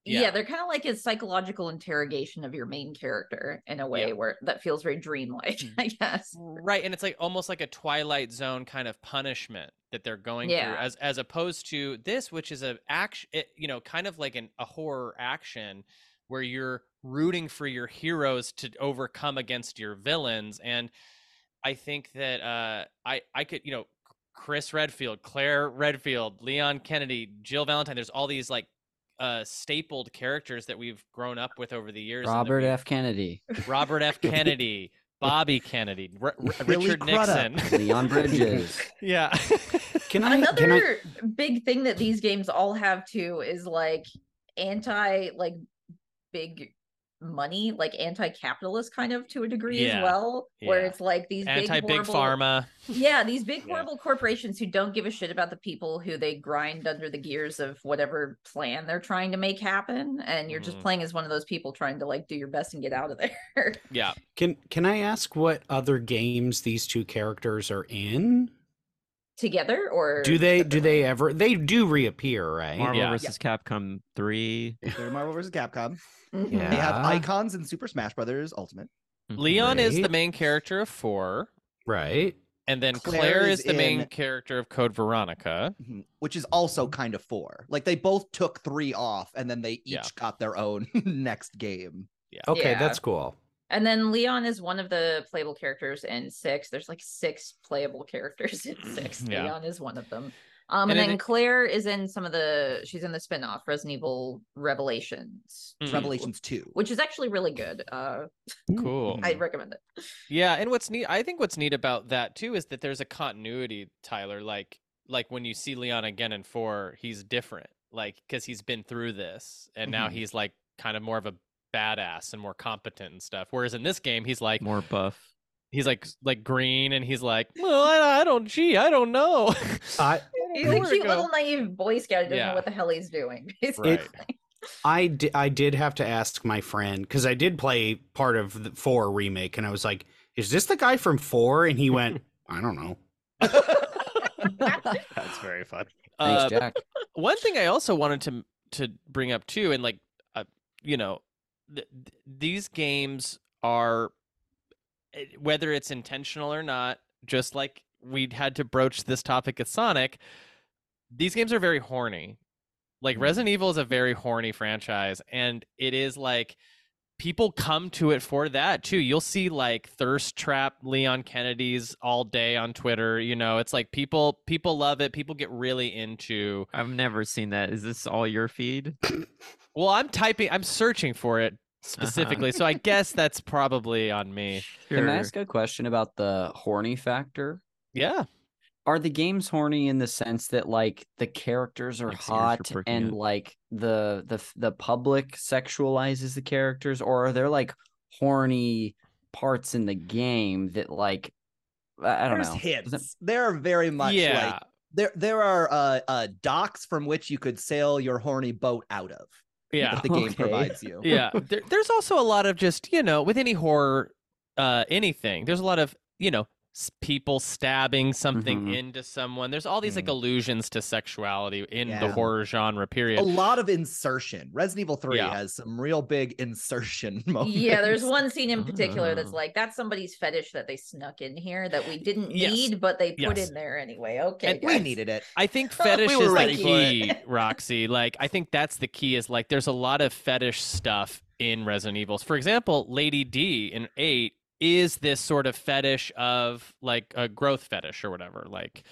yeah, Yeah. they're kind of like a psychological interrogation of your main character in a way Yeah. where that feels very dreamlike, mm-hmm. I guess. right and it's like almost like a twilight zone kind of punishment that they're going Yeah. through as as opposed to this which is a action it, you know kind of like an a horror action where you're rooting for your heroes to overcome against your villains and i think that uh i i could you know chris redfield claire redfield leon kennedy jill valentine there's all these like uh stapled characters that we've grown up with over the years Robert F. Kennedy, Robert F. Kennedy, Bobby Kennedy, R- R- Richard Nixon. Leon Bridges. yeah. Can I? Another Can I? big thing that these games all have too is like anti like big money, like anti-capitalist kind of to a degree Yeah, as well. Where yeah. it's like these Anti big big horrible, pharma. Yeah, these big Yeah. horrible corporations who don't give a shit about the people who they grind under the gears of whatever plan they're trying to make happen. And you're just Mhm. playing as one of those people trying to like do your best and get out of there. Yeah. Can Can I ask what other games these two characters are in? Together or Do they? Do they ever? They do reappear, right? Marvel Yeah. vs. Capcom 3. They're Marvel vs. Capcom. Mhm. Yeah. They have icons in Super Smash Brothers Ultimate. Mhm. Leon is the main character of four, Right. and then Claire Claire, is is the main in- character of Code Veronica. Mhm. Which is also kind of four. Like they both took three off and then they each Yeah. got their own next game. yeah Okay, Yeah. that's cool. And then Leon is one of the playable characters in six. There's like six playable characters in six. Yeah. Leon is one of them. Um, And and, it- then Claire is in some of the. She's in the spin-off Resident Evil Revelations, Mhm. Revelations 2. which is actually really good. Uh, Cool. I recommend it. Yeah, and what's neat I think what's neat about that too is that there's a continuity, Tyler, like like when you see Leon again in 4, he's different. Like cuz he's been through this and now Mhm. he's like kind of more of a badass and more competent and stuff. Whereas in this game he's like More buff. he's like like green and he's like, "Well, I, I don't gee, I don't know." I He's Where a cute go? little naive Boy Scout. who Doesn't Yeah. know what the hell he's doing. Basically. Right. I di- I did have to ask my friend because I did play part of the four remake, and I was like, "Is this the guy from four? And he went, "I don't know." That's very fun. Thanks, Uh, Jack. one thing I also wanted to to bring up too, and like, uh, you know, th- th- these games are, eh, whether it's intentional or not, just like we had to broach this topic at Sonic. These games are very horny. Like Resident Evil is a very horny franchise, and it is like people come to it for that too. You'll see like thirst trap Leon Kennedys all day on Twitter. You know, it's like people people love it. People get really into I've never seen that. Is this all your feed? well, I'm typing, I'm searching for it Uh-huh. specifically, so I guess that's probably on me. Can I ask a question about the horny factor? Yeah. Are the games horny in the sense that like the characters are Like hot and up. like the the the public sexualizes the characters, or are there like horny parts in the game that like I, I don't There's know. hints. Does it- There are very much yeah. like there there are uh, uh docks from which you could sail your horny boat out of yeah. that the game Okay. provides you. yeah. There, there's also a lot of just, you know, with any horror, uh, anything, there's a lot of, you know, s- people stabbing something Mhm. into someone. There's all these like Mm. allusions to sexuality in the horror genre, period. A lot of insertion. Resident Evil 3 Yeah. has some real big insertion moments. Yeah, there's one scene in particular that's Oh. like that's somebody's fetish that they snuck in here that we didn't Yes. need, but they put Yes. in there anyway. Okay, And we needed it. I think fetish were is the key. Roxy. Like, I think that's the key. Is like, there's a lot of fetish stuff in Resident Evils. For example, Lady D in eight is this sort of fetish of like a growth fetish or whatever. Like,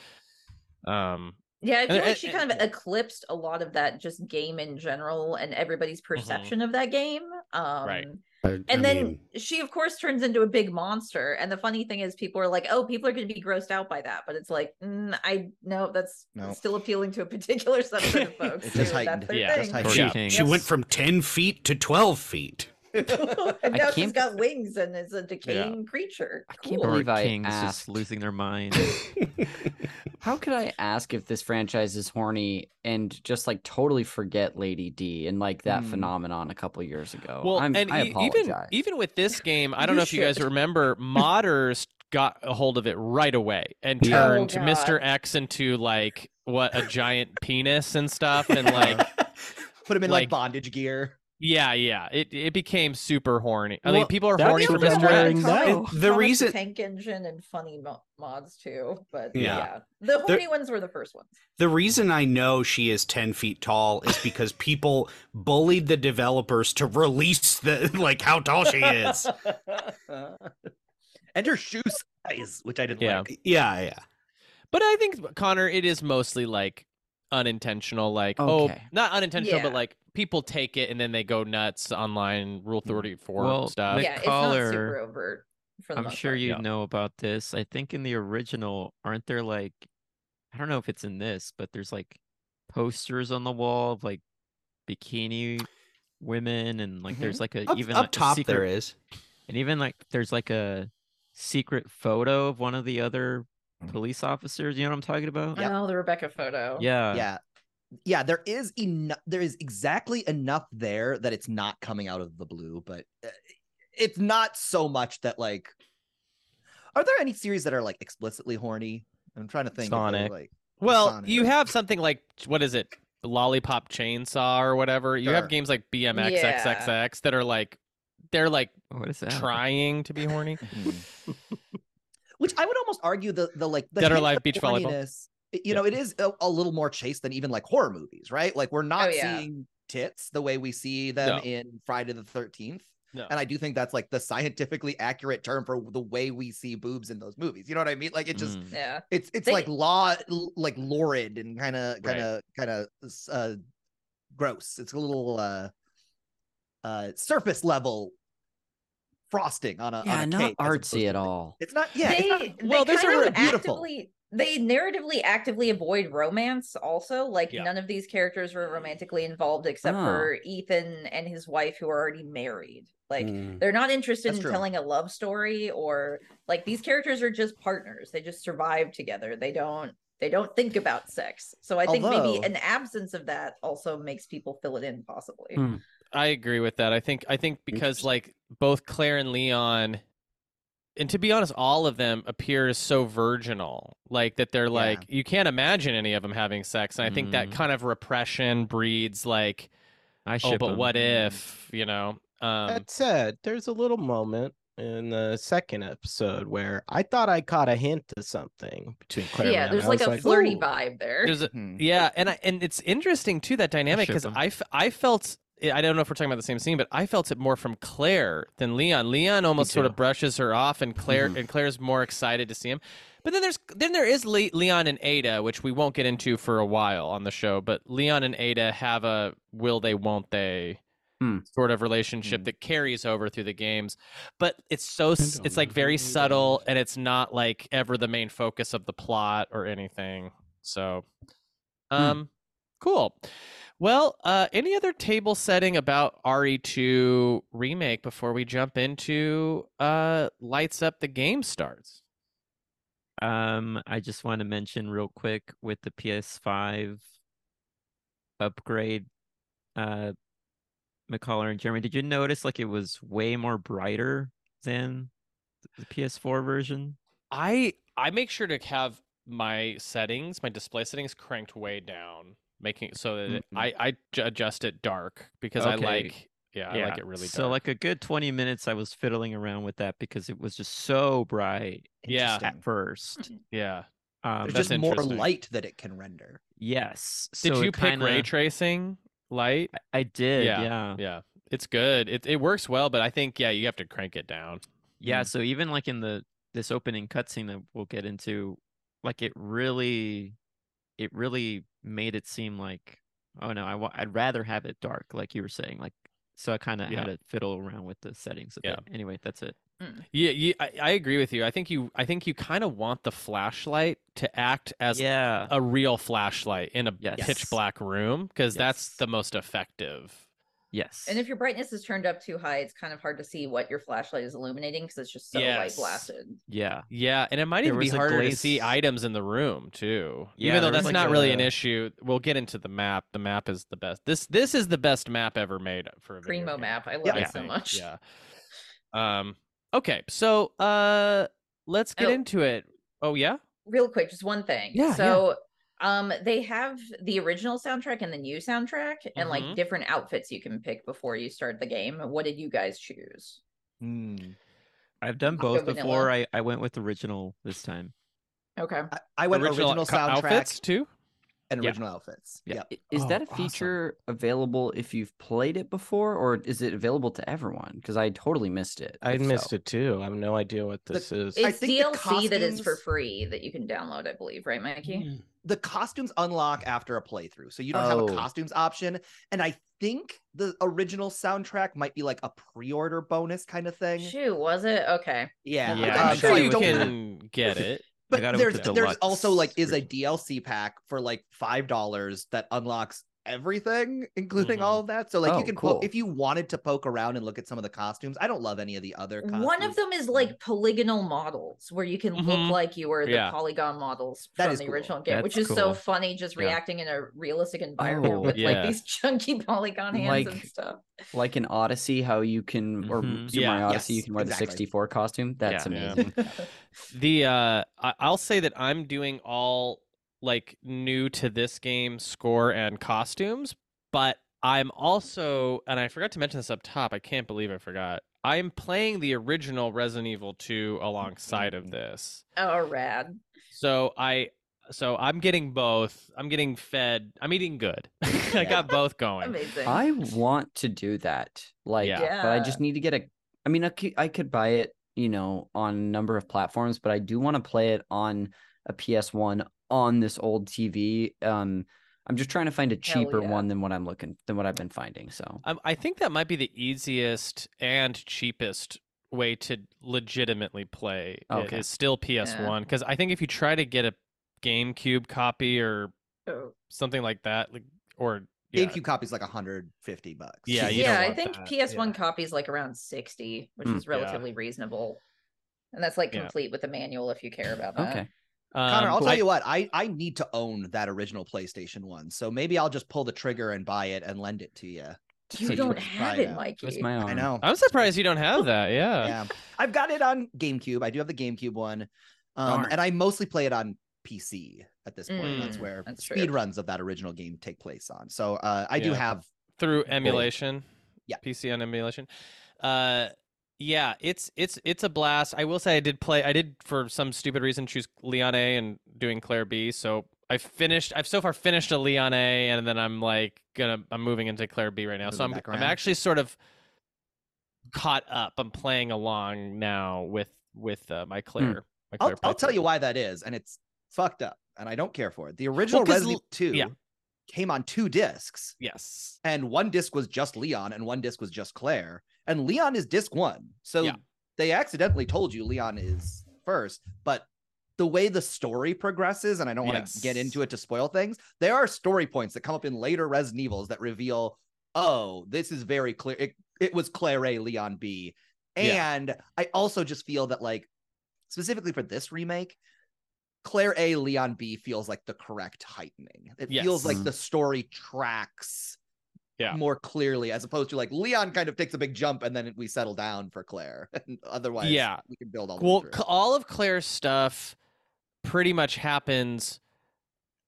um, Yeah, I And- feel like and- she and- kind of eclipsed a lot of that just game in general and everybody's perception of that game. Um Mm-hmm. Right. I- and I then mean, she of course turns into a big monster. And the funny thing is people are like, oh, people are gonna be grossed out by that. But it's like, mm, I know that's No. still appealing to a particular subset of folks. It just heightened- yeah, just heightened. she, Torture King. she went from ten feet to twelve feet. and now she's can't- got wings and is a decaying creature. I can't Cool. believe Or I Kings asked. just losing their mind. How could I ask if this franchise is horny and just like totally forget Lady D and like that Hmm. phenomenon a couple years ago? Well, I'm, and I e- apologize. even even with this game, I don't You know if you guys remember, modders got a hold of it right away and Yeah. Oh, turned Mr. X into like what a giant penis and stuff, and like Put him in like, Like- bondage gear. Yeah, yeah, it it became super horny. I Well, mean, people are horny for what Mr. wearing X. now. The comic reason- tank engine and funny mo- mods too, but Yeah. yeah, the horny ones were the first ones. The reason I know she is 10 feet tall is because people bullied the developers to release the like how tall she is. and her shoe size, which I didn't Yeah. like. Yeah, yeah. But I think Conner, it is mostly like unintentional, like oh, not unintentional, but like people take it and then they go nuts online, Rule Thirty Four Well, stuff. Like yeah, it's not super overt. I'm sure part. you Yeah. know about this. I think in the original, aren't there like, I don't know if it's in this, but there's like posters on the wall of like bikini women, and like there's like a Mm-hmm. Up, even up like, a top secret, there is. and even like there's like a secret photo of one of the other police officers. You know what I'm talking about? Yep. Oh, the Rebecca photo. Yeah. yeah yeah there is enough there is exactly enough there that it's not coming out of the blue but uh, it's not so much that like are there any series that are like explicitly horny i'm trying to think if they're, Sonic. like Well, Sonic. you have something like what is it, Lollipop Chainsaw or whatever. You Sure. have games like BMX XXX that are like they're like What is that? trying to be horny. which i would almost argue the the like the Dead or Alive Beach Volleyball? horniness, it- you know it is a, a little more chaste than even like horror movies right like we're not Oh, yeah. seeing tits the way we see them No. in friday the 13th No. and i do think that's like the scientifically accurate term for the way we see boobs in those movies you know what i mean like it just Mm. Yeah. it's it's They- like law like lurid and kind of kind of kind of uh gross it's a little uh uh surface level frosting on a yeah, on a not cake artsy at all. it's not yeah it's they, not- they well, there's a kind beautiful. actively they narratively actively avoid romance also like Yeah. none of these characters were romantically involved except Oh. for ethan and his wife who are already married like Mm. they're not interested That's in true. telling a love story or like these characters are just partners they just survive together they don't they don't think about sex so i think maybe an absence of that also makes people fill it in possibly Hmm. I agree with that. I think I think because like both Claire and Leon and to be honest, all of them appear so virginal. Like that they're like you can't imagine any of them having sex. And I think that Mm. kind of repression breeds like I oh, ship but 'em. what if, you know? Um That said, there's a little moment in the second episode where I thought I caught a hint of something between Claire yeah and there's like was a flirty "Ooh." vibe there there's a Hmm. Yeah, and I, and it's interesting too that dynamic because because 'em. I, f- I felt I don't know if we're talking about the same scene, but I felt it more from Claire than Leon. Leon almost sort of brushes her off, and Claire Mhm. and Claire's more excited to see him. But then there's then there is Le- Leon and Ada, which we won't get into for a while on the show. But Leon and Ada have a will they won't they Hmm. sort of relationship Hmm. that carries over through the games. But it's so it's like very subtle, and it's not like ever the main focus of the plot or anything. So, um, cool. Well, uh, any other table setting about RE2 remake before we jump into uh, lights up the game starts? Um, I just want to mention real quick with the PS5 upgrade, uh, McCullough and Jeremy, did you notice like it was way more brighter than the PS4 version? I I make sure to have my settings, my display settings cranked way down, making so that it, Mhm. I I j- adjust it dark because I like yeah, I like it really dark. So like a good 20 minutes I was fiddling around with that because it was just so bright Yeah. At first. yeah. Um, there's just more light that it can render yes. Did so you pick ray kinda- tracing light? I- I did, Yeah, yeah. Yeah, it's good. It it works well, but I think yeah, you have to crank it down. Yeah, so even like in the this opening cutscene that we'll get into, like it really, it really made it seem like, oh no, I I'd rather have it dark, like you were saying, like so I kind of Yeah. had to fiddle around with the settings. A Yeah. bit. Anyway, that's it. Mm. Yeah, yeah I, I agree with you. I think you I think you kind of want the flashlight to act as yeah. a real flashlight in a Yes. pitch black room because that's the most effective. Yes. And if your brightness is turned up too high, it's kind of hard to see what your flashlight is illuminating because it's just so light blasted. yeah. Yeah, and it might There even be was a harder to see items in the room too. Yeah, Even though that's like not really an issue. We'll get into the map. The map is the best. This this is the best map ever made for a video Primo game, map. I love Yeah. It so much. Yeah. Um. Okay. So, uh, let's get Oh. into it. Oh yeah. Real quick, just one thing. Yeah, yeah. So um they have the original soundtrack and the new soundtrack and Mhm. like different outfits you can pick before you start the game. What did you guys choose? Hmm. I've done both vanilla. before. I, I went with original this time. Okay. I, I went original, co- soundtrack outfits too. And Yeah. original outfits. Yeah. Yeah. I- Is Oh, that a awesome. feature available if you've played it before, or is it available to everyone? Because I totally missed it. I missed so. it too. I have no idea what The- this is. I It's think the DLC that is for free that you can download, I believe, right, Mikey? Hmm. The costumes unlock after a playthrough, so you don't have Oh. a costumes option. And I think the original soundtrack might be like a pre-order bonus kind of thing. Shoot, was it? Okay. Yeah, Yeah, I'm I'm sure sure you you don't. can get it. But there's the there's also like is a. DLC pack for like five dollars that unlocks everything, including Mhm. all of that. So like Oh, you can cool. poke if you wanted to poke around and look at some of the costumes. I don't love any of the other. Costumes. One of them is like polygonal models where you can Mhm. look like you were the Yeah. polygon models That from is the cool. original game, which That's is so funny just Yeah. reacting in a realistic environment Oh, with yeah. like these chunky polygon hands and Like- stuff. Like in Odyssey, how you can, or Mhm. Super Yeah. Mario Odyssey, you can wear exactly. the 64 costume. That's Yeah. Yeah. amazing. The uh, I- I'll say that I'm doing all like new to this game score and costumes, but I'm also, and I forgot to mention this up top. I can't believe I forgot. I'm playing the original Resident Evil 2 alongside of mm-hmm. this. Oh, rad. So I so I'm getting both. I'm getting fed. I'm eating good. I got both going. Amazing. I want to do that. Like, Yeah. but I just need to get a. I mean, I could, I could buy it, you know, on a number of platforms, but I do want to play it on a PS1 on this old TV. Um, I'm just trying to find a cheaper yeah. one than what I'm looking than what I've been finding. So Um, I think that might be the easiest and cheapest way to legitimately play. Okay. Is still PS1 because I think if you try to get a GameCube copy or Oh. something like that, like or yeah, GameCube copy's like 150 bucks. Yeah, you yeah, I think that. PS1 Yeah. copies like around 60, which Mm. is relatively reasonable. And that's like Yeah. complete with the manual if you care about that. okay, Conner, Um, I'll tell I- you what, I, I need to own that original PlayStation one. So maybe I'll just pull the trigger and buy it and lend it to you. You So don't can try have it it. Mikey. twist my arm. I know. I'm surprised you don't have that. Yeah. Yeah. I've got it on GameCube. I do have the GameCube one. Um, Darn. and I mostly play it on PC at this point. That's Mm, where that's true. speed runs of that original game take place on. So uh, I do have Through emulation. Yeah. PC on emulation. Uh yeah, it's it's it's a blast. I will say I did play I did for some stupid reason choose Leon A and doing Claire B. So I finished I've so far finished a Leon A and then I'm like gonna I'm moving into Claire B right now. So I'm I'm actually sort of caught up. I'm playing along now with with uh, my Claire. My I'll, Claire I'll tell you why that is, and it's fucked up, and I don't care for it. The original 'cause Resident 2 yeah. came on two discs, Yes. and one disc was just Leon, and one disc was just Claire. And Leon is disc one. So Yeah. they accidentally told you Leon is first, but the way the story progresses, and I don't want to get into it to spoil things, there are story points that come up in later Resident Evils that reveal, oh, this is very clear. It, it was Claire A, Leon B. Yeah. And I also just feel that, like, specifically for this remake, Claire A, Leon B feels like the correct heightening. It feels like Yes. the story tracks Yeah. more clearly as opposed to like Leon kind of takes a big jump and then we settle down for Claire. And otherwise, Yeah. we can build all well, the way c- all of Claire's stuff pretty much happens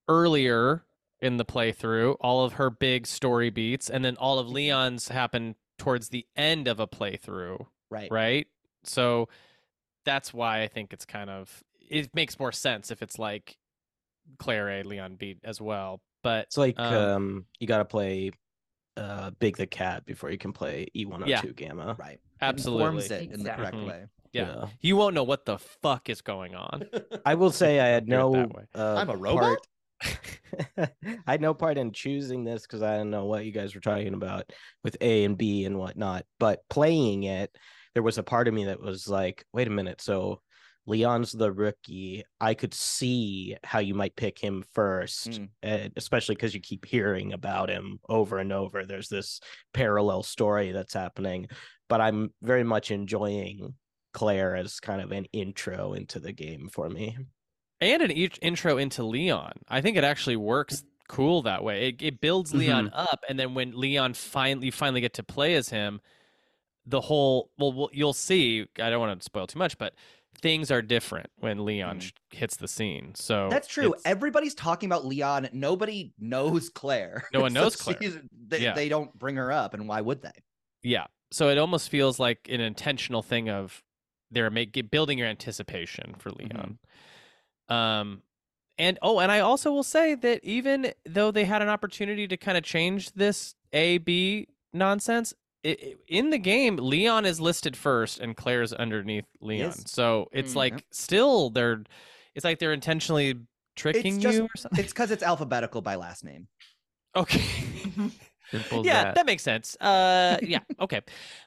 earlier in the playthrough. All of her big story beats, and then all of Leon's happen towards the end of a playthrough, right. right? So that's why I think it's kind of it makes more sense if it's like Claire A, Leon B as well. But It's like um, um, you got to play uh, Big the Cat before you can play E102 Yeah. Gamma. Right. absolutely, Informs it in the correct Exactly. way. yeah. You won't know what the fuck is going on. I will say I had no. Uh, I'm a robot? part- I had no part in choosing this because I didn't know what you guys were talking about with A and B and whatnot. But playing it, there was a part of me that was like, "Wait a minute, so Leon's the rookie. I could see how you might pick him first, Mm. eh, especially because you keep hearing about him over and over. There's this parallel story that's happening, but I'm very much enjoying Claire as kind of an intro into the game for me. and an e- intro into Leon. I think it actually works cool that way. It, it builds Leon up, and then when Leon finally finally get to play as him, the whole well, well you'll see. I don't want to spoil too much, but things are different when Leon Mhm. hits the scene. So That's true. Everybody's talking about Leon. Nobody knows Claire. No one knows So Claire. They, Yeah. they don't bring her up, and why would they? Yeah. So it almost feels like an intentional thing of they're making building your anticipation for Leon. Um and oh, and I also will say that even though they had an opportunity to kind of change this A B nonsense, i i- in the game Leon is listed first and Claire's underneath Leon. is. So it's Mm. like still they're it's like they're intentionally tricking it's just- you or something. It's because it's alphabetical by last name. Okay. Yeah, that. that. makes sense. Uh, yeah, okay.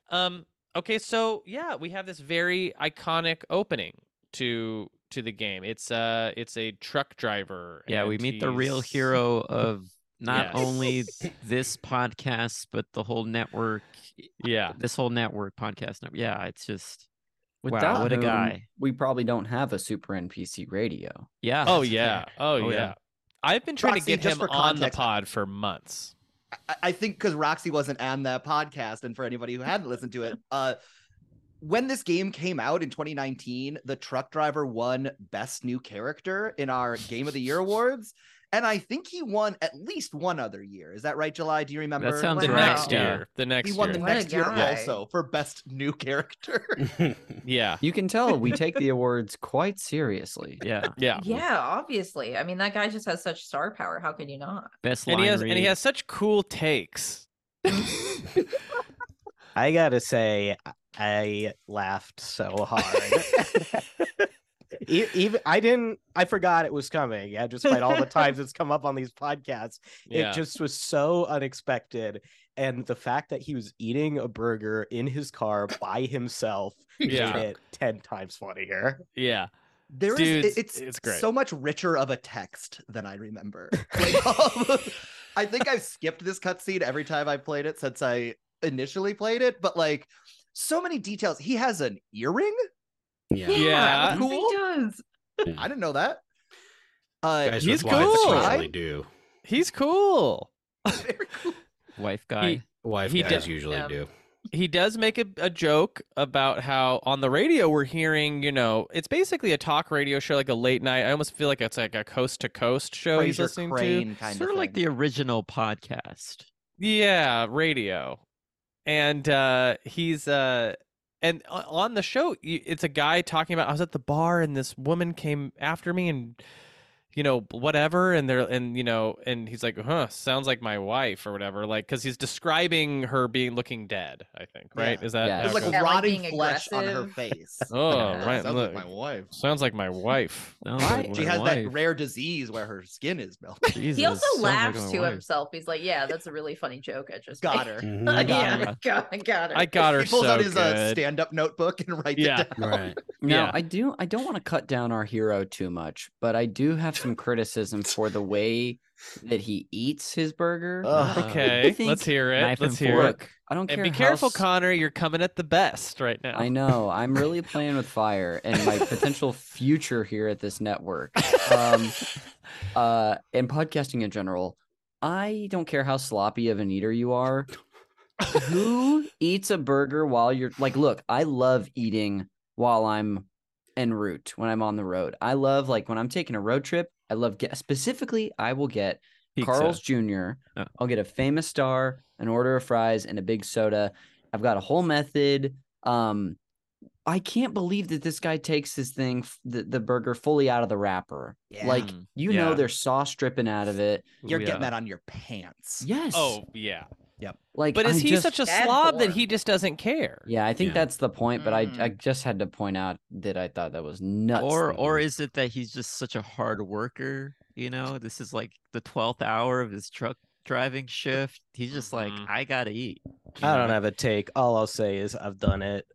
Um, okay, so yeah, we have this very iconic opening to to the game. It's uh, it's a truck driver. Yeah, we and meet the real hero of not Yes. only this podcast but the whole network. Yeah, This whole network podcast. Network. Yeah, it's just Without wow, what a guy. We probably don't have a super NPC radio. Yeah. Oh yeah. fair. Oh, Oh, yeah. yeah. I've been trying Roxy, to get him for on the pod for months. I, I think because Roxy wasn't on that podcast, and for anybody who hadn't listened to it, uh, when this game came out in 2019, the truck driver won Best New Character in our Game of the Year awards, and I think he won at least one other year. Is that right, July? Do you remember? That sounds The Wow. next Yeah. year. The next year. He won year. the next year guy. also for Best New Character. yeah. You can tell we take the awards quite seriously. Yeah. Yeah. Yeah, obviously. I mean, that guy just has such star power. How could you not? Best And line he has read. and he has such cool takes. I gotta say, I laughed so hard. E- Even I didn't. I forgot it was coming. Yeah, despite all the times it's come up on these podcasts, Yeah. it just was so unexpected. And the fact that he was eating a burger in his car by himself Yeah. made it ten times funnier. yeah. There is Dude, it- it's it's great. so much richer of a text than I remember. Like, um, I think I've skipped this cutscene every time I played it since I initially played it, but like so many details. He has an earring. Yeah. Yeah. he Cool. does. I didn't know that. Uh, Guys He's cool. usually do. He's cool. very cool. wife guy. Wife He guys does- usually yeah. do. he does make a, a joke about how on the radio we're hearing, you know, it's basically a talk radio show, like a late night. I almost feel like it's like a coast to coast show he's Frasier listening to. Crane kind Sort of of like thing. the original podcast. Yeah, radio. And uh he's uh and uh, on the show it's a guy talking about I was at the bar and this woman came after me and you know whatever and they're and you know and he's like huh sounds like my wife or whatever like cuz he's describing her being looking dead I think right Yeah. is that Yeah. how like? Yeah, rotting being flesh on her face. oh Yeah. right Sounds look, like my wife. sounds like my wife Sounds Oh, like She my has that rare disease where her skin is melting. He also sounds like laughs to wife. himself. He's like, "Yeah, that's a really funny joke. I just Got made." her. Mhm. I got yeah, her. I got, I got her. I got her He pulls so out his uh, stand-up notebook and writes Yeah. it down. Right. Now, Yeah. I do I don't want to cut down our hero too much, but I do have some criticism for the way that he eats his burger. Uh, okay let's hear it knife let's and hear fork. it I don't and care be how careful s- Conner you're coming at the best right now I know. I'm really playing with fire and my potential future here at this network. Um, uh, and podcasting in general. I don't care how sloppy of an eater you are. Who eats a burger while you're like, look, I love eating while I'm en route when I'm on the road. I love like when I'm taking a road trip, I love get specifically, I will get Pizza. Carl's Jr. Oh. I'll get a famous star, an order of fries, and a big soda. I've got a whole method. Um, I can't believe that this guy takes this thing, the, the burger, fully out of the wrapper. Like Mm, you know, yeah. there's sauce dripping out of it. You're Yeah. getting that on your pants. Yes. oh yeah like But is I he just- such a slob that he just doesn't care? Yeah, I think Yeah. that's the point. But I, I Mm. just had to point out that I thought that was nuts. or thinking. or is it that he's just such a hard worker you know this is like the 12th hour of his truck driving shift he's just like Mhm. i gotta eat I don't have a take. All I'll say is I've done it.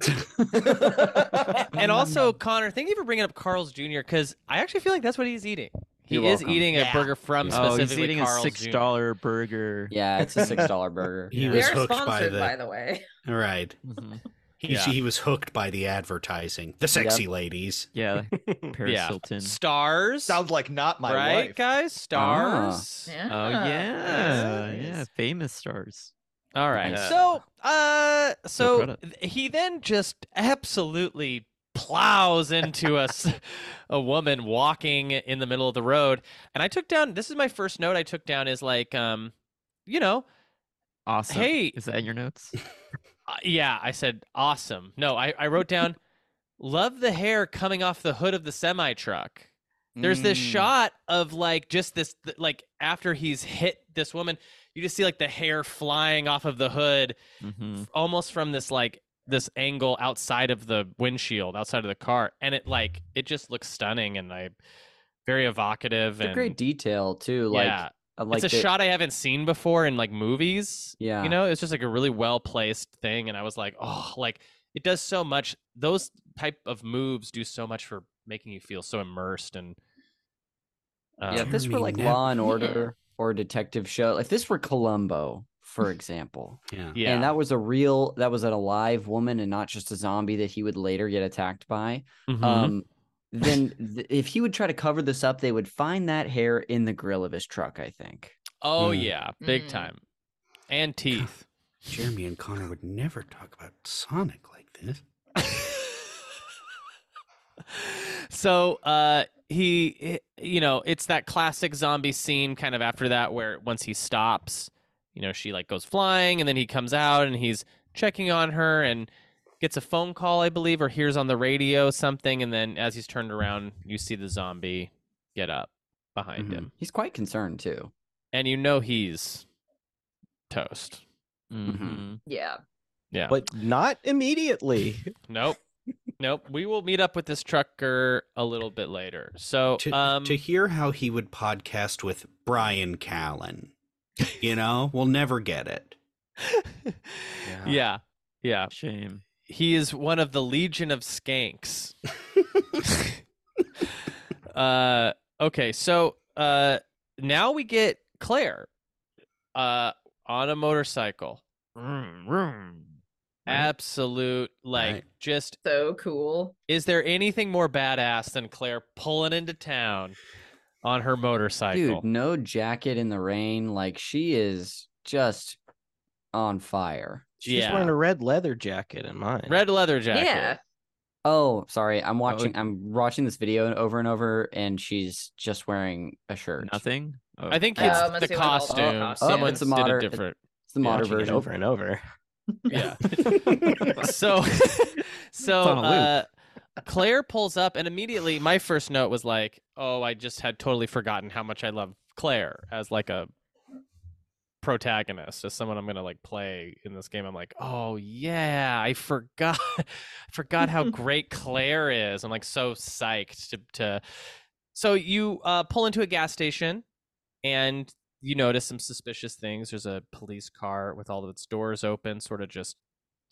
and also, Conner, thank you for bringing up Carl's Jr. because I actually feel like that's what he's eating. He You're is welcome. eating a Yeah. burger from Oh, he's specifically eating a Carl's six Jr. dollar burger. Yeah, it's a six dollar burger. He we was are hooked by sponsored, the by the way. right. Mhm. He, Yeah. he was hooked by the advertising. The sexy ladies. Yeah, Paris Yeah. Hilton. Stars. Sounds like not my right, wife. guys? Stars. Yeah. Oh yeah, yeah, famous stars. All right. Nice. So, uh, so credit. th- he then just absolutely plows into a woman walking in the middle of the road, and I took down. This is my first note. I took down is like, um, you know, Awesome. Hey. is that in your notes? uh, yeah. I said awesome. No, I I wrote down, love the hair coming off the hood of the semi truck. There's this Mm. shot of like just this th- like after he's hit this woman, you just see like the hair flying off of the hood hmm almost from this like this angle outside of the windshield outside of the car and it like it just looks stunning and i very evocative It's a and great detail too. Like, yeah uh, like it's a the- shot i haven't seen before in like movies Yeah. you know it's just like a really well placed thing and i was like oh like it does so much those type of moves do so much for making you feel so immersed and Yeah, if um, this were like Law and Yeah. Order or a detective show, if this were Columbo, for example, Yeah. yeah and that was a real, that was an alive woman and not just a zombie that he would later get attacked by, Mhm. um, then th- if he would try to cover this up, they would find that hair in the grill of his truck. I think. oh Mm. yeah big Mm. time and teeth Jeremy and Conner would never talk about Sonic like this. so uh he he- you know it's that classic zombie scene kind of after that where once he stops you know she like goes flying and then he comes out and he's checking on her and gets a phone call i believe or hears on the radio something and then as he's turned around you see the zombie get up behind Mhm. him. He's quite concerned too. and you know he's toast. Hmm Yeah. yeah. But not immediately. nope. Nope. We will meet up with this trucker a little bit later. So To, um to hear how he would podcast with Bryan Callen, you know, we'll never get it. yeah yeah Shame. he is one of the legion of skanks uh okay so uh now we get claire uh on a motorcycle Vroom, vroom. absolute like Right. just So cool. is there anything more badass than claire pulling into town on her motorcycle Dude, no jacket in the rain. Like she is just on fire. She's yeah wearing a red leather jacket in mine. red leather jacket Yeah. Oh, sorry. I'm watching. I'm watching this video over and over, and she's just wearing a shirt. Nothing. Oh, i think Oh, it's I'm the assuming all the costume costumes. someone It's a did a different It's the Yeah, modern watching it version. over and over. yeah so so on a loop. uh claire pulls up and immediately my first note was like oh i just had totally forgotten how much i love claire as like a protagonist as someone i'm gonna like play in this game. I'm like oh yeah i forgot forgot how great claire is. I'm like so psyched to to so you uh pull into a gas station and you notice some suspicious things. There's a police car with all of its doors open sort of just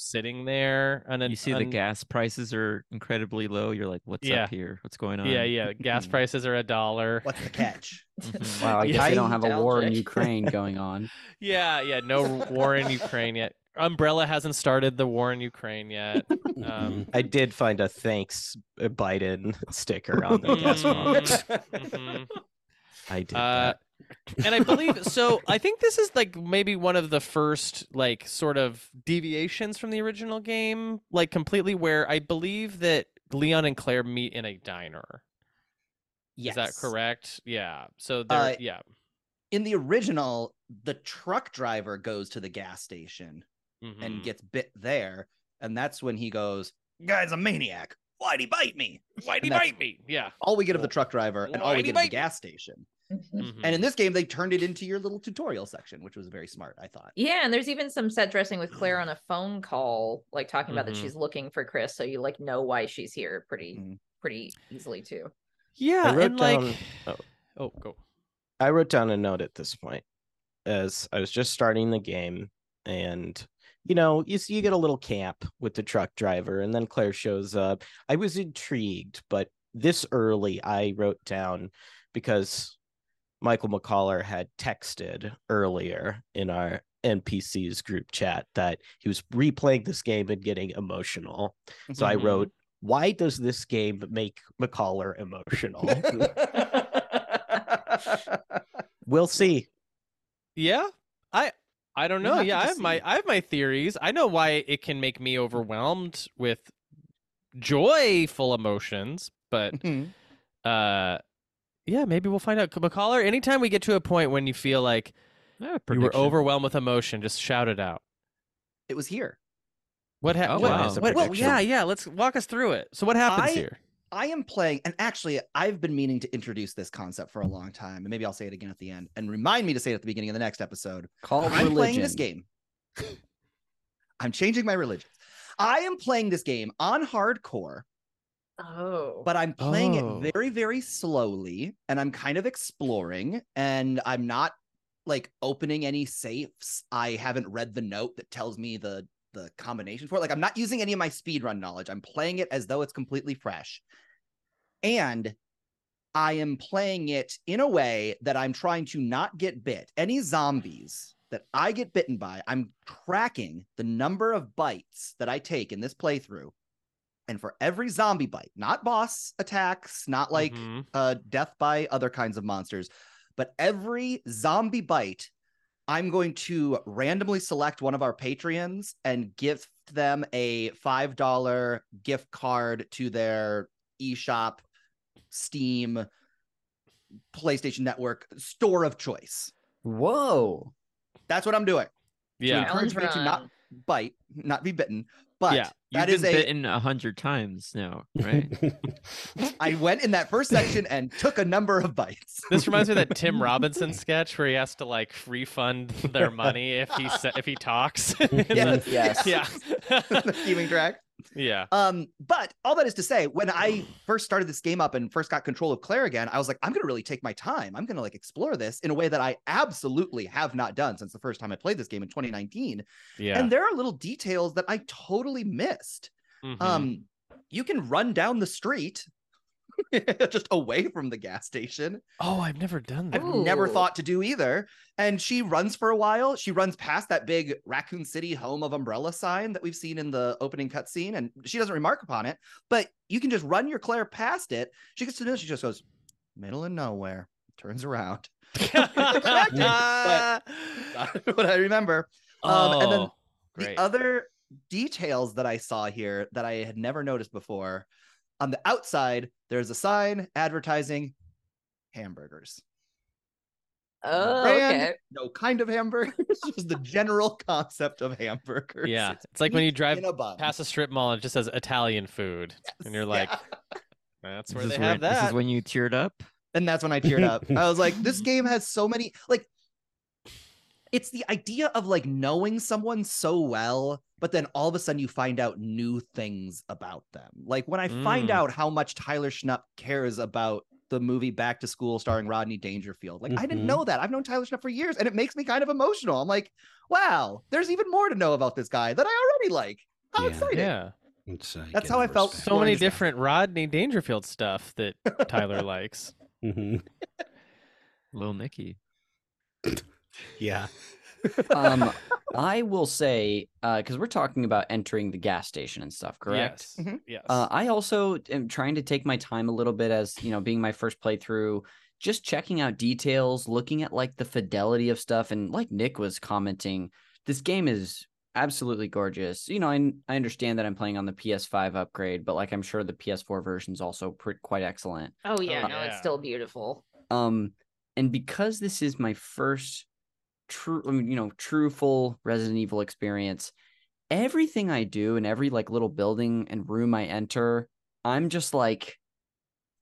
sitting there and you see the gas prices are incredibly low. You're like, what's Yeah. up here? What's going on? yeah yeah gas prices are a dollar What's the catch? Mhm. Wow, I Yeah. guess they don't have a war in Ukraine going on. yeah yeah no war in ukraine yet umbrella hasn't started the war in ukraine yet um I did find a thanks uh, Biden sticker on the gas Mhm, box. mhm. I did Uh, that. And I believe so. I think this is like maybe one of the first like sort of deviations from the original game, like completely where I believe that Leon and Claire meet in a diner. Yes. Is that correct? Yeah. So they're Uh, yeah. In the original, the truck driver goes to the gas station and mhm. gets bit there, and that's when he goes, "Guy's a maniac. Why'd he bite me?" Why'd he bite me? Yeah. All we get of the truck driver, and all Why'd we get of the bite me? gas station. Mhm. And in this game, they turned it into your little tutorial section, which was very smart. I thought. Yeah, and there's even some set dressing with Claire on a phone call, like talking about Mhm. that she's looking for Chris, so you like know why she's here pretty Mhm. pretty easily too. yeah, wrote and like oh. oh, go. I wrote down a note at this point as I was just starting the game and you know, you see, you get a little camp with the truck driver, and then Claire shows up. I was intrigued, but this early, I wrote down because Michael McCollar had texted earlier in our NPCs group chat that he was replaying this game and getting emotional. So I Mhm. wrote, "Why does this game make McCollar emotional?" we'll see. Yeah, I I don't We'll know. Yeah, I just have my. I have my theories. I know why it can make me overwhelmed with joyful emotions, but Mhm. uh, yeah, maybe we'll find out. McCollar, anytime we get to a point when you feel like you were overwhelmed with emotion, just shout it out. it was here. What Oh, happened? wow. what, what- yeah, yeah. Let's walk us through it. So what happens I- here? I am playing, and actually, I've been meaning to introduce this concept for a long time, and maybe I'll say it again at the end, and remind me to say it at the beginning of the next episode. Call I'm religion. playing this game. I'm changing my religion. I am playing this game on hardcore, Oh. but I'm playing Oh. it very, very slowly, and I'm kind of exploring, and I'm not like opening any safes. I haven't read the note that tells me the the combination for it. Like I'm not using any of my speedrun knowledge. I'm playing it as though it's completely fresh. And I am playing it in a way that I'm trying to not get bit. Any zombies that I get bitten by, I'm tracking the number of bites that I take in this playthrough. And for every zombie bite, not boss attacks, not like Mhm. uh, death by other kinds of monsters, but every zombie bite, I'm going to randomly select one of our Patreons and gift them a $5 gift card to their eShop, Steam, PlayStation Network store of choice. Whoa. That's what I'm doing. Yeah. encourage Challenge me to not bite, not be bitten. But Yeah, that You've is been a bitten a hundred times now, right? I went in that first section and took a number of bites. This reminds me of that Tim Robinson sketch where he has to like refund their money if he sa- if he talks. in Yeah. the- Yes. yeah. keeping track. Yeah. Um, but all that is to say, when I first started this game up and first got control of Claire again, I was like, I'm gonna really take my time. I'm gonna like explore this in a way that I absolutely have not done since the first time I played this game in 2019. Yeah. And there are little details that I totally missed. Mhm. Um, you can run down the street just away from the gas station. oh, I've never done that. I've never thought to do either. And she runs for a while. She runs past that big Raccoon City home of umbrella sign that we've seen in the opening cutscene, and she doesn't remark upon it. But you can just run your Claire past it. She gets to know. She just goes middle of nowhere, turns around. That's what I remember. Um, and then Oh, great. the other details that I saw here that I had never noticed before on the outside, there's a sign advertising hamburgers. Oh, brand, okay. no kind of hamburgers, just the general concept of hamburgers. yeah. It's like when you drive in a bun. past a strip mall and it just says Italian food. And you're like, Yeah. that's where this, they is have when, this is when you teared up. and that's when I teared up. I was like, this game has so many like it's the idea of like knowing someone so well, but then all of a sudden you find out new things about them. Like when I find Mm. out how much Tyler Schnupp cares about the movie Back to School starring Rodney Dangerfield. Like I didn't Mhm. know that. I've known Tyler Schnupp for years and it makes me kind of emotional. I'm like, wow, there's even more to know about this guy that I already like. How Yeah. exciting. yeah. It's, uh, That's how I felt respect. So many Exploring this guy. different Rodney Dangerfield stuff that Tyler likes. Mhm. Little Nicky. Yeah. um, I will say, because we're talking about entering the gas station and stuff, correct? Yes. Mhm. Yes. Uh, I also am trying to take my time a little bit as you know, being my first playthrough, just checking out details, looking at like the fidelity of stuff, and like Nick was commenting, this game is absolutely gorgeous. You know, I I understand that I'm playing on the PS5 upgrade, but like I'm sure the PS4 version is also pretty quite excellent. Oh yeah, Oh, no, it's still beautiful. Um, and because this is my first true, I mean, you know, true full Resident Evil experience, everything I do and every like little building and room I enter, I'm just like,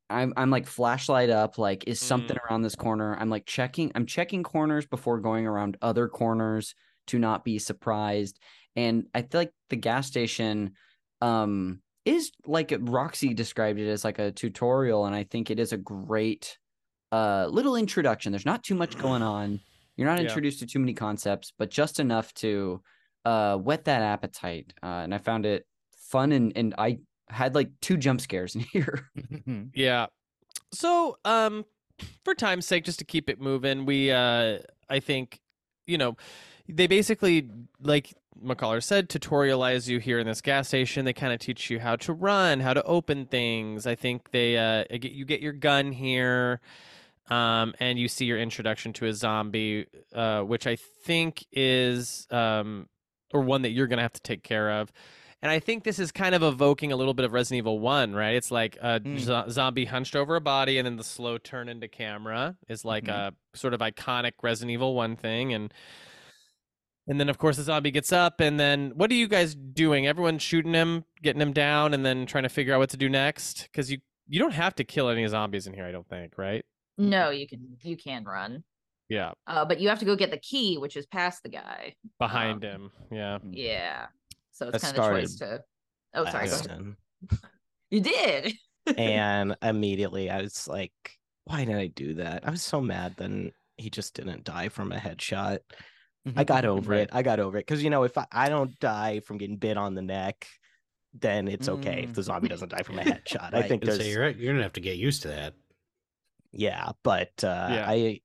I'm I'm like flashlight up, like is something around this corner. I'm like checking, I'm checking corners before going around other corners to not be surprised. And I feel like the gas station, um, is like Roxy described it as like a tutorial, and I think it is a great uh little introduction. There's not too much going on. You're not Yeah. introduced to too many concepts, but just enough to uh, whet that appetite. Uh, and I found it fun, and and I had like two jump scares in here. Yeah. So, um, for time's sake, just to keep it moving, we, uh, I think, you know, they basically, like McCullough said, tutorialize you here in this gas station. They kind of teach you how to run, how to open things. I think they, uh, get, you get your gun here. Um, and you see your introduction to a zombie, uh, which I think is, um, or one that you're gonna have to take care of. And I think this is kind of evoking a little bit of Resident Evil 1, right? It's like a Mm. zo- zombie hunched over a body and then the slow turn into camera is like Mhm. a sort of iconic Resident Evil 1 thing and and then of course the zombie gets up and then what are you guys doing? Everyone shooting him, getting him down and then trying to figure out what to do next cuz you you don't have to kill any zombies in here, I don't think, right? No, you can you can run. Yeah, Uh, but you have to go get the key, which is past the guy. behind Um, him. Yeah. Yeah. So it's kind of the choice to. Oh, sorry. Go ahead. You did. and immediately I was like, why did I do that? I was so mad then he just didn't die from a headshot. I got over Right. it. I got over it. Because you know, if I, I don't die from getting bit on the neck, then it's okay if the zombie doesn't die from a headshot. I Right. think I'd say there's you're, you're gonna have to get used to that. Yeah, but uh Yeah. I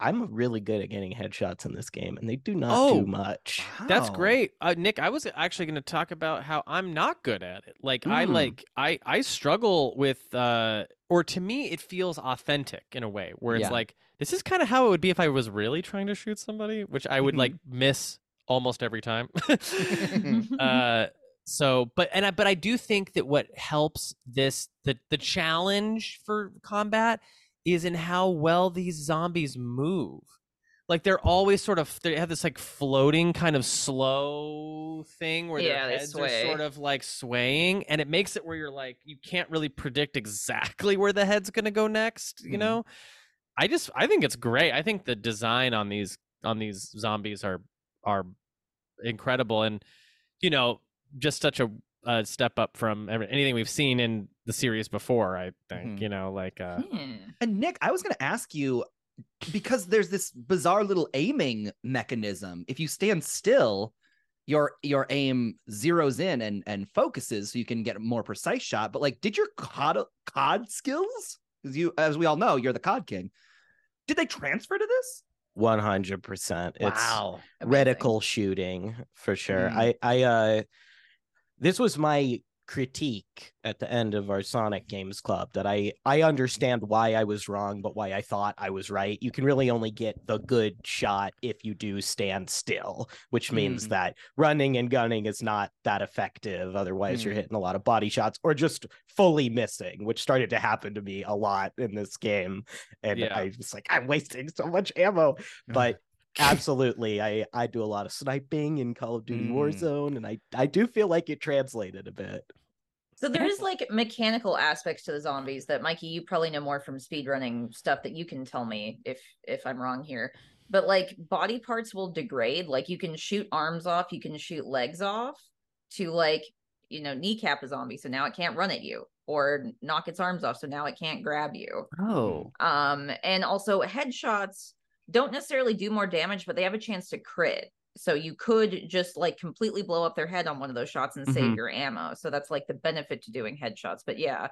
I'm really good at getting headshots in this game and they do not Oh, do much. That's great, uh, Nick. I was actually going to talk about how I'm not good at it. Like I Mm. like I I struggle with, uh, or to me it feels authentic in a way where it's Yeah. like this is kind of how it would be if I was really trying to shoot somebody, which I would like miss almost every time. uh, so, but and I but I do think that what helps this the the challenge for combat is in how well these zombies move. Like they're always sort of they have this like floating kind of slow thing where Yeah, their heads are sort of like swaying, and it makes it where you're like you can't really predict exactly where the head's gonna go next. You Mhm. know, I just I think it's great. I think the design on these on these zombies are are incredible, and you know just such a, a step up from every- anything we've seen in the series before. I think Mhm. you know like uh, Hmm. And Nick, I was going to ask you because there's this bizarre little aiming mechanism. If you stand still, your your aim zeroes in and and focuses so you can get a more precise shot. But like, did your COD COD skills? Because you, as we all know, you're the COD king. Did they transfer to this? 100%. It's wow. Amazing. reticle shooting for sure. Mm. I I uh this was my critique at the end of our Sonic Games Club that I I understand why I was wrong but why I thought I was right. You can really only get the good shot if you do stand still, which means Mm. that running and gunning is not that effective otherwise you're Mm. hitting a lot of body shots or just fully missing, which started to happen to me a lot in this game and Yeah. I was like I'm wasting so much ammo but absolutely i i do a lot of sniping in call of duty Mm. warzone and i i do feel like it translated a bit So there's like mechanical aspects to the zombies that Mikey, you probably know more from speedrunning stuff that you can tell me if if I'm wrong here. But like body parts will degrade. Like you can shoot arms off, you can shoot legs off to like, you know, kneecap a zombie. So now it can't run at you or knock its arms off. So now it can't grab you. Oh, Um, and also headshots don't necessarily do more damage, but they have a chance to crit. So you could just like completely blow up their head on one of those shots and save Mhm. your ammo. So that's like the benefit to doing headshots. But yeah,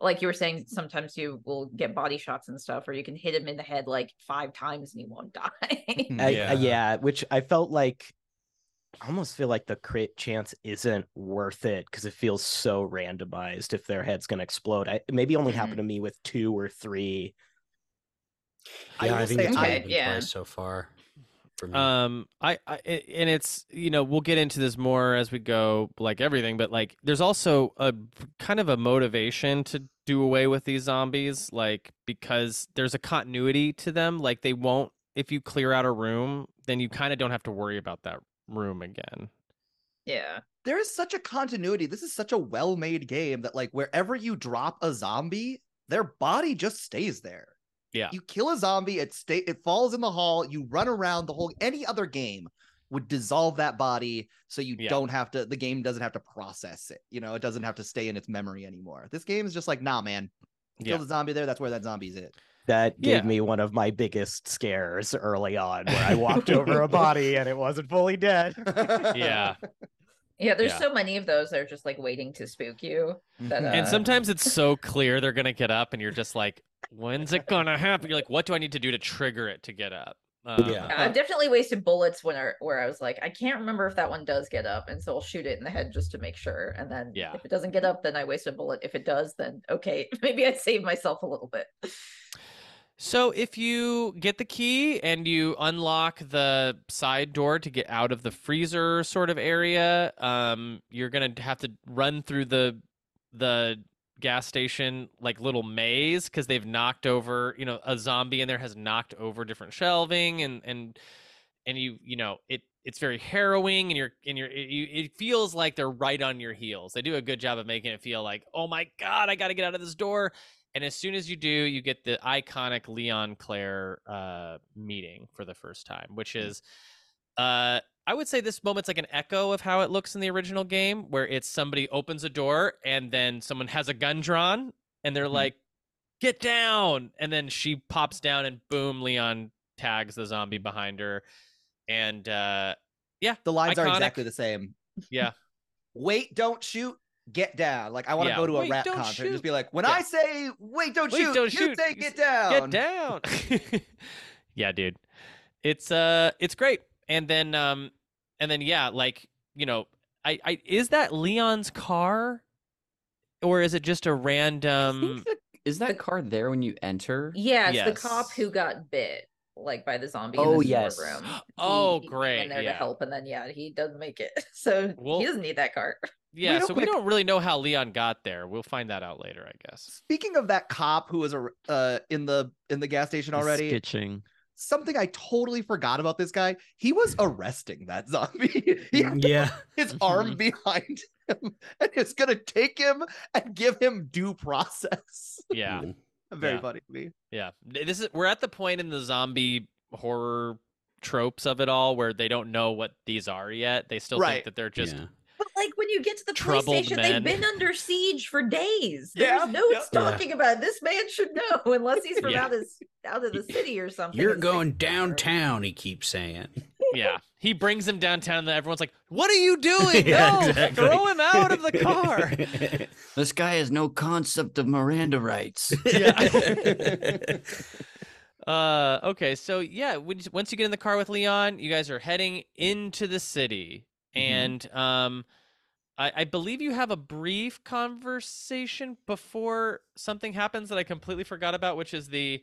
like you were saying, sometimes you will get body shots and stuff, or you can hit him in the head like five times and he won't die. I, Yeah. yeah. yeah which i felt like I almost feel like the crit chance isn't worth it because it feels so randomized if their head's gonna explode I, maybe only happened to me with two or three Yeah, I, will think say it's I- happened yeah. so far. For me. Um, I, I a- and it's you know we'll get into this more as we go, like everything, but like there's also a kind of a motivation to do away with these zombies, like because there's a continuity to them. Like they won't if you clear out a room, then you kind of don't have to worry about that room again. yeah. there is such a continuity. This is such a well-made game that like wherever you drop a zombie, their body just stays there. Yeah. You kill a zombie, it stay it falls in the hall, you run around the whole any other game would dissolve that body so you Yeah. don't have to the game doesn't have to process it. You know, it doesn't have to stay in its memory anymore. This game is just like, nah, man. Kill Yeah. the zombie there, that's where that zombie's it. That gave Yeah. me one of my biggest scares early on, where I walked over a body and it wasn't fully dead. Yeah. Yeah, there's Yeah. so many of those that are just like waiting to spook you. That, uh, And sometimes it's so clear they're gonna get up, and you're just like, "When's it gonna happen?" You're like, "What do I need to do to trigger it to get up?" Um, Yeah. Yeah, I've definitely wasted bullets when I, where I was like, I can't remember if that one does get up, and so I'll shoot it in the head just to make sure. And then Yeah. if it doesn't get up, then I waste a bullet. If it does, then okay, maybe I'd save myself a little bit. So if you get the key and you unlock the side door to get out of the freezer sort of area, um, you're gonna have to run through the the gas station like little maze because they've knocked over, you know, a zombie in there has knocked over different shelving and and and you you know it it's very harrowing and you're and you're it, you, it feels like they're right on your heels. They do a good job of making it feel like, oh my god, I got to get out of this door. And as soon as you do, you get the iconic Leon Claire uh, meeting for the first time, which is, uh, I would say this moment's like an echo of how it looks in the original game, where it's somebody opens a door and then someone has a gun drawn and they're like, get down. And then she pops down and boom, Leon tags the zombie behind her. And uh, yeah, The lines are exactly the same. yeah. Wait, don't shoot, get down. Like I want to Yeah. go to a Wait, rap concert and just be like, when Yeah. I say wait, don't Wait, shoot, don't you shoot. say get down. Get down. yeah, dude. It's uh it's great. And then um and then yeah, like, you know, I I is that Leon's car or is it just a random think that, is that car there when you enter? Yeah, it's the cop who got bit, like by the zombie Oh, in the yes. room. Oh, he, he came great, In there yeah. to help, and then yeah, he doesn't make it, so Well- he doesn't need that cart. Yeah, Real so quick- we don't really know how Leon got there. We'll find that out later, I guess. Speaking of that cop who was a uh in the in the gas station He's already, Sketching. Something I totally forgot about this guy. He was arresting that zombie. he had mm, yeah. his mm-hmm. arm behind him and it's gonna take him and give him due process. Yeah. Mm. Very Yeah. funny to me. Yeah. This is we're at the point in the zombie horror tropes of it all where they don't know what these are yet. They still Right. think that they're just Yeah. But like when you get to the police Troubled station, men. they've been under siege for days. Yeah, There's notes yeah. talking about it. this man should know unless he's from Yeah. out of out of the city or something. You're going sick or- downtown, he keeps saying. Yeah. He brings him downtown and everyone's like, What are you doing? Yeah, no, exactly. throw him out of the car. This guy has no concept of Miranda rights. Yeah. uh okay, so yeah, when, you- once you get in the car with Leon, you guys are heading into the city. And um I, I believe you have a brief conversation before something happens that I completely forgot about, which is the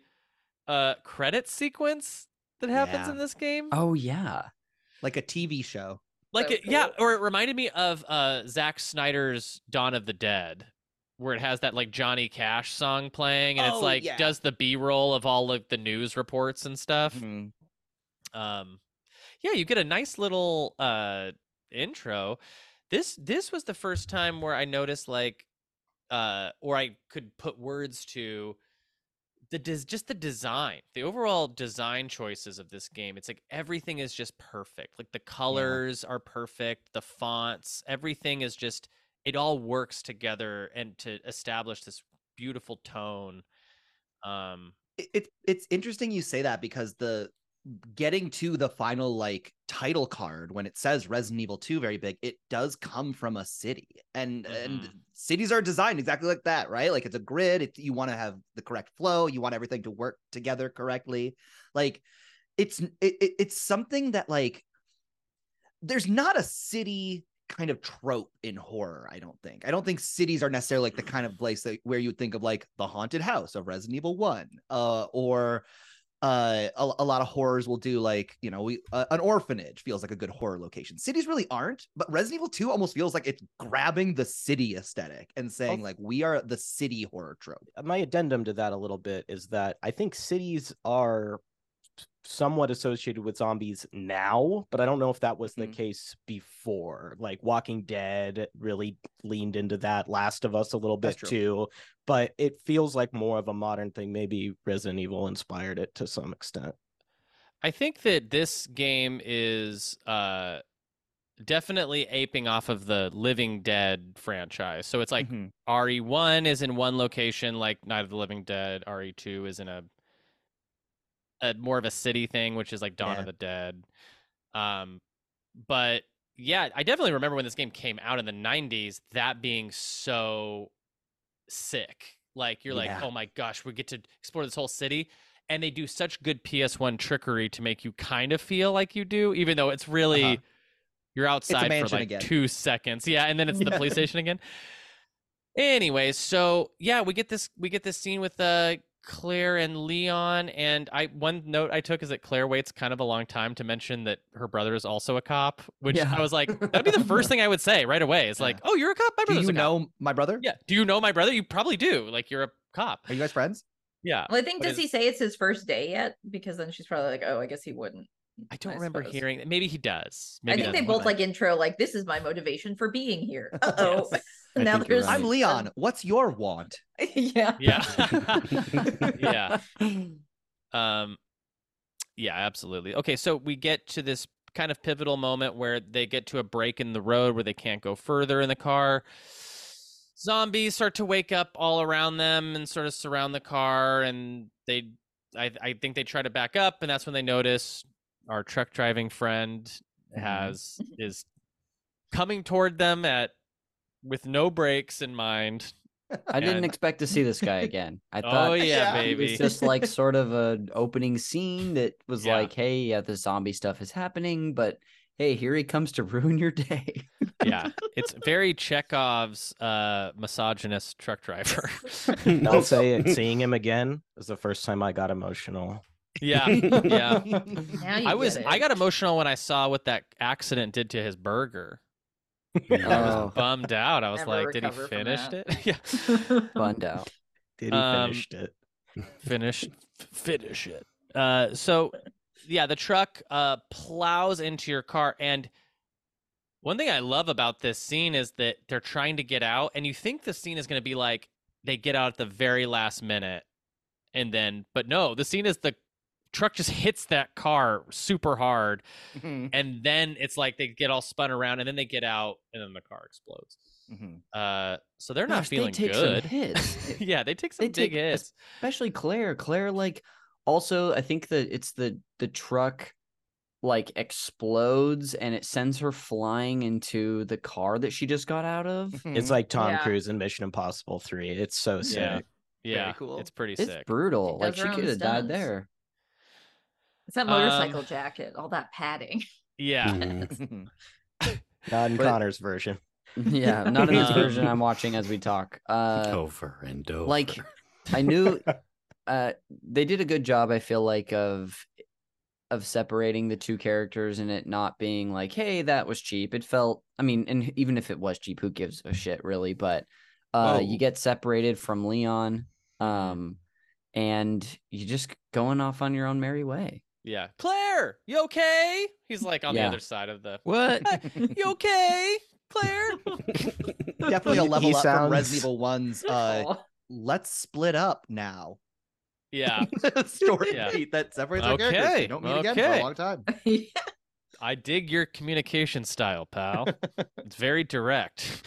uh credit sequence that happens Yeah. in this game. oh yeah. Like a TV show. like That's it, yeah, or it reminded me of uh Zack Snyder's Dawn of the Dead, where it has that like Johnny Cash song playing, and it's Oh, like yeah. does the B roll of all of the news reports and stuff. Mhm. Um, yeah, you get a nice little uh intro. This this was the first time where I noticed like uh or I could put words to the des- just the design, the overall design choices of this game. It's like everything is just perfect. Like the colors are perfect, the fonts, everything is just it all works together and to establish this beautiful tone. Um It, it it's interesting you say that because the getting to the final like title card when it says Resident Evil 2 very big, it does come from a city. And and Mhm. cities are designed exactly like that, right? Like it's a grid, it, you want to have the correct flow, you want everything to work together correctly. Like it's it, it- it's something that like there's not a city kind of trope in horror i don't think i don't think cities are necessarily like the kind of place that where you would think of like the haunted house of resident evil 1 uh or uh a, a lot of horrors will do like you know we uh, an orphanage feels like a good horror location cities really aren't but resident evil 2 almost feels like it's grabbing the city aesthetic and saying Oh. like we are the city horror trope my addendum to that a little bit is that I think cities are somewhat associated with zombies now, but I don't know if that was the Mhm. case before. Like Walking Dead really leaned into that, Last of Us a little bit too, but it feels like more of a modern thing. Maybe Resident Evil inspired it to some extent. I think that this game is uh definitely aping off of the Living Dead franchise. So it's like Mhm. RE1 is in one location like Night of the Living Dead, RE2 is in a a more of a city thing, which is like Dawn Yeah. of the Dead. Um, but yeah, I definitely remember when this game came out in the '90s, that being so sick. Like you're like, oh my gosh, we get to explore this whole city. And they do such good PS1 trickery to make you kind of feel like you do, even though it's really Uh-huh. you're outside for like again. two seconds. Yeah, and then it's the police station again. Anyways, so yeah, we get this we get this scene with uh Claire and Leon, and I one note I took is that Claire waits kind of a long time to mention that her brother is also a cop, which Yeah. I was like, that'd be the first thing I would say right away. It's like, Yeah. oh, you're a cop. My Do you a cop. know my brother? Yeah. Do you know my brother? You probably do. Like you're a cop. Are you guys friends? Yeah. Well, I think What does is- he say it's his first day yet? Because then she's probably like, oh, I guess he wouldn't. I don't I remember suppose. hearing. Maybe he does. I think they both like intro like this is my motivation for being here. Uh oh. Yes. I now think you're there's right. I'm Leon. What's your want? yeah. Yeah. yeah. Um, yeah, absolutely. Okay, so we get to this kind of pivotal moment where they get to a break in the road where they can't go further in the car. Zombies start to wake up all around them and sort of surround the car, and they, I, I think they try to back up, and that's when they notice our truck driving friend has is coming toward them at with no breaks in mind. I didn't And- expect to see this guy again. I thought Oh yeah, Yeah. it was just like sort of an opening scene that was Yeah. like, hey, yeah, the zombie stuff is happening, but hey, here he comes to ruin your day. yeah, it's very Chekhov's uh, misogynist truck driver. I'll say it. Seeing him again was the first time I got emotional. yeah, yeah. Now you I was get I got emotional when I saw what that accident did to his burger. I Oh. was bummed out. I was Never like, did he recover from finish that. it? yeah, Bunned out. Did he Um, finished it? finish finish it. Uh, so yeah, the truck uh plows into your car and. One thing I love about this scene is that they're trying to get out, and you think the scene is going to be like they get out at the very last minute, and then, but no, the scene is the truck just hits that car super hard, Mhm, and then it's like they get all spun around, and then they get out, and then the car explodes. mhm. Uh, so they're not feeling they take good. some hits. yeah, they take some They big take- hits. especially Claire. Claire, like, also, I think that it's the the truck like explodes and it sends her flying into the car that she just got out of. It's Mhm. like Tom Yeah. Cruise in Mission Impossible 3. It's so sick. Yeah. Yeah, cool. it's pretty It's brutal. She Like she could have died there. It's that Um, motorcycle jacket, all that padding. yeah, Mhm. Not in But- Conner's version. yeah, not in this Um, version I'm watching as we talk. Uh over and over. like I knew uh they did a good job, I feel like, of of separating the two characters and it not being like, hey, that was cheap. It felt I mean, and even if it was cheap, who gives a shit really? But uh Oh. you get separated from Leon, um, and you're just going off on your own merry way. Yeah. Claire, you okay? He's like on the other side of the. What? You okay, Claire? Definitely a level he up from Resident Evil One's. Uh, let's split up now. yeah, Story Yeah. beat that separates our characters. Okay, They don't meet again for a long time. I dig your communication style, pal. it's very direct.